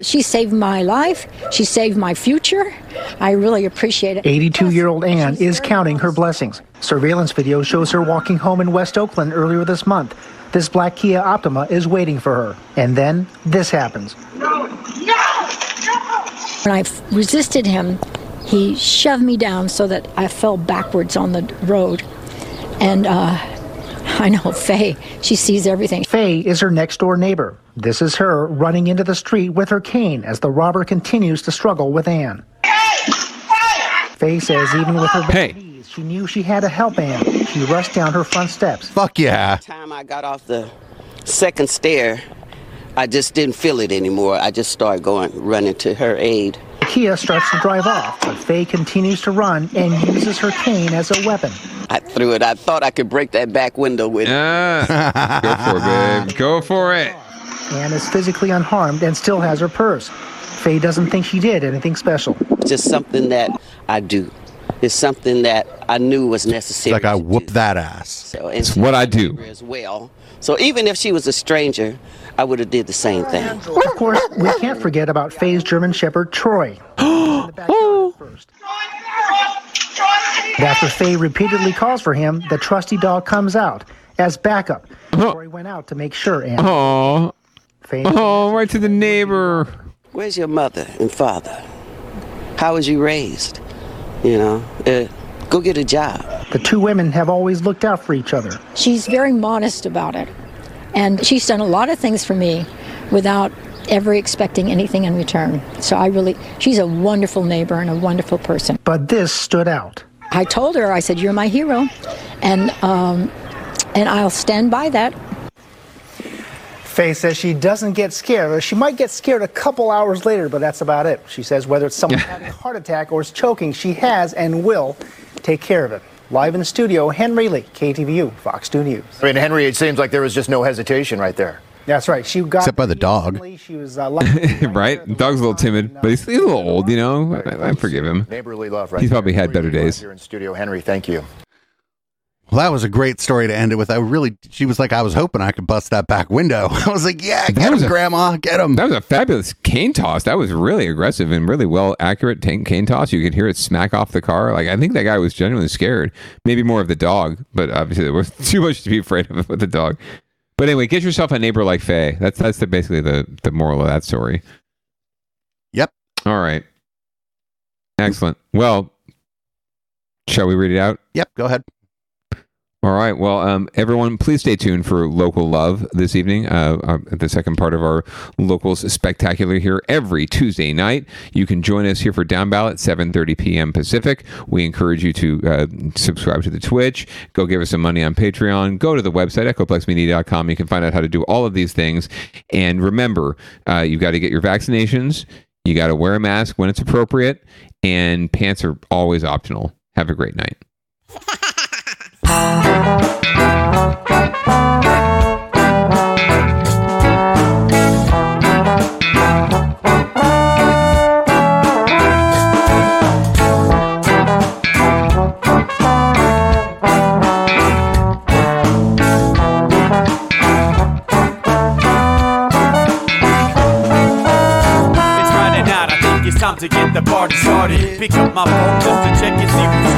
She saved my life. She saved my future. I really appreciate it. 82 year old Ann is counting her blessings. Surveillance video shows her walking home in West Oakland earlier this month. This black Kia Optima is waiting for her. And then this happens. No, no, no. When I resisted him, he shoved me down so that I fell backwards on the road. And uh, I know Faye, she sees everything. Faye is her next door neighbor. This is her running into the street with her cane as the robber continues to struggle with Ann. Faye says even with her bad knees, she knew she had to help Ann. She rushed down her front steps. Fuck yeah. time I got off the second stair, I just didn't feel it anymore. I just started going, running to her aid. The Kia starts to drive off, but Faye continues to run and uses her cane as a weapon. I threw it. I thought I could break that back window with it. Go for it, babe. Go for it. Ann is physically unharmed and still has her purse. Faye doesn't think she did anything special. It's just something that I do. It's something that I knew was necessary. Like I whoop that ass. So, It's what I do. As well. So even if she was a stranger, I would have did the same thing. Of course, we can't forget about Faye's German Shepherd, Troy. In the. And After Faye repeatedly calls for him, the trusty dog comes out as backup. Troy went out to make sure Ann. Oh, Faye oh, right to the neighbor. Where's your mother and father? How was you raised? You know, uh, go get a job. The two women have always looked out for each other. She's very modest about it. And she's done a lot of things for me without ever expecting anything in return. So I really, she's a wonderful neighbor and a wonderful person. But this stood out. I told her, I said, You're my hero. And, um, and I'll stand by that. Faye says she doesn't get scared. She might get scared a couple hours later, but that's about it. She says whether it's someone having a heart attack or is choking, she has and will take care of it. Live in the studio, Henry Lee, KTVU, Fox 2 News. I mean, Henry, it seems like there was just no hesitation right there. That's right. She got Except by the dog. She was uh, lucky. right? The dog's a little timid, but he's, he's a little old, you know? I, I forgive him. Neighborly love right He's probably had better days. Here in studio, Henry, thank you. Well, that was a great story to end it with. I really, she was like, I was hoping I could bust that back window. I was like, yeah, get him, a- Grandma, get him. That was a fabulous cane toss. That was really aggressive and really well accurate cane toss. You could hear it smack off the car. Like I think that guy was genuinely scared. Maybe more of the dog, but obviously there was too much to be afraid of with the dog. But anyway, get yourself a neighbor like Faye. That's that's the, basically the the moral of that story. Yep. All right. Excellent. Well, shall we read it out? Yep, go ahead. All right. Well, um, everyone, please stay tuned for Local Love this evening. Uh, uh, the second part of our Locals Spectacular here every Tuesday night. You can join us here for Down Ballot, 7.30 p.m. Pacific. We encourage you to uh, subscribe to the Twitch. Go give us some money on Patreon. Go to the website, echoplexmedia.com. You can find out how to do all of these things. And remember, uh, you've got to get your vaccinations. You got to wear a mask when it's appropriate. And pants are always optional. Have a great night. to get the party started. Pick up my phone just to check and see who's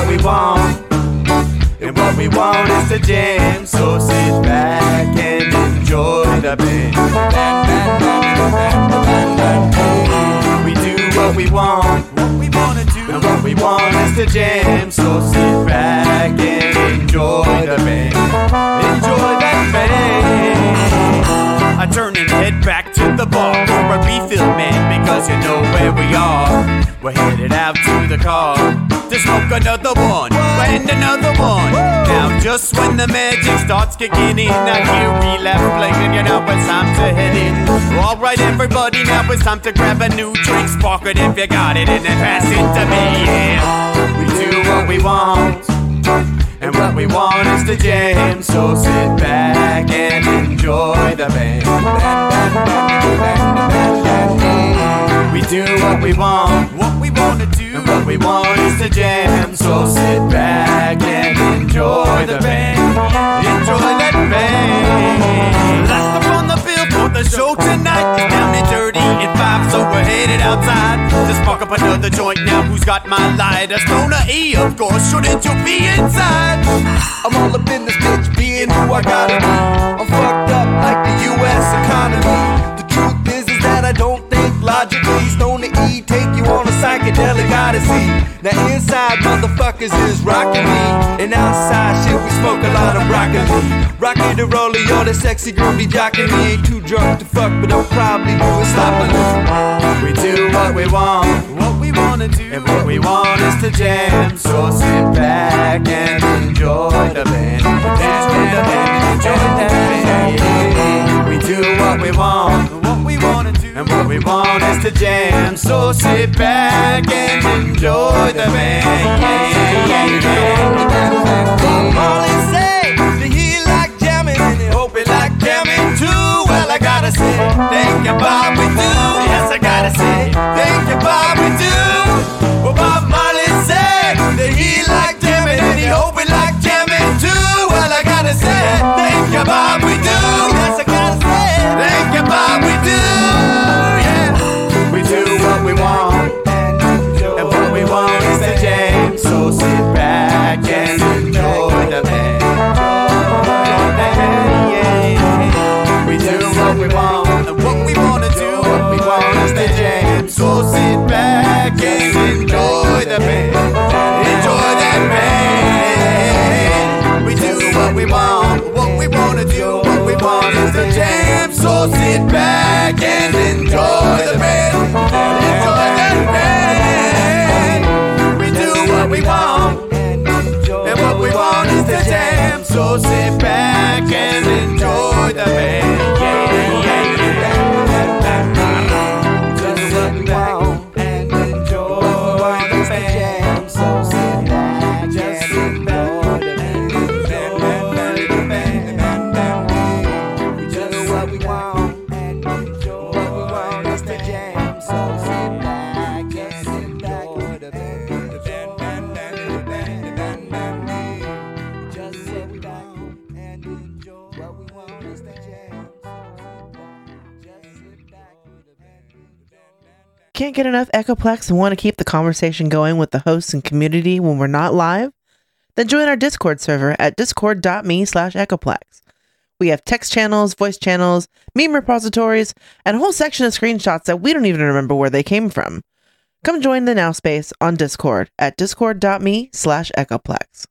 What we want. And what we want is to jam. So sit back and enjoy the band. We do what we want. And what we want is to jam. So sit back and enjoy the band. Enjoy that band. I turn and head back to the bar for a refill, man, because you know where we are. We're headed out to the car to smoke another one and another one. Now, just when the magic starts kicking in, I hear relapse playing. You know it's time to head in. All right, everybody, now it's time to grab a new drink, spark it if you got it, and then pass it to me. Yeah, we do what we want. And what we want is to jam, so sit back and enjoy the band. We do what we want, what we wanna do, and what we want is to jam, so sit back and enjoy the band. Enjoy that band. The show tonight is down and dirty at five, so we're headed outside to spark up another joint. Now who's got my lighter? Stoner E, of course. Shouldn't you be inside? I'm all up in this bitch, being who I gotta be. Psychedelic odyssey. Now inside motherfuckers is rocking me, and outside shit we smoke a lot of broccoli. Rocky the roller, all the sexy girl be jocking me. Ain't too drunk to fuck, but I'm probably doing sloppily. We do what we want, what we wanna do, and what we want is to jam. So sit back and enjoy the band, enjoy the band, band. We do what we want, and what we want is to jam. So sit back and enjoy the band. Yeah, yeah, yeah. Say that he like jamming and he hope he like jamming too. Well, I gotta say, thank you, we do. Yes, I gotta say, thank you, we do. Well, Bob Marley say that he like jamming and he jamming too. Well, I gotta say, we do. We do what we want, So sit back and enjoy the band. Yeah, yeah. Can't get enough Echoplex and want to keep the conversation going with the hosts and community when we're not live? Then join our Discord server at discord.me slash Echoplex. We have text channels, voice channels, meme repositories, and a whole section of screenshots that we don't even remember where they came from. Come join the Now Space on Discord at discord.me slash Echoplex.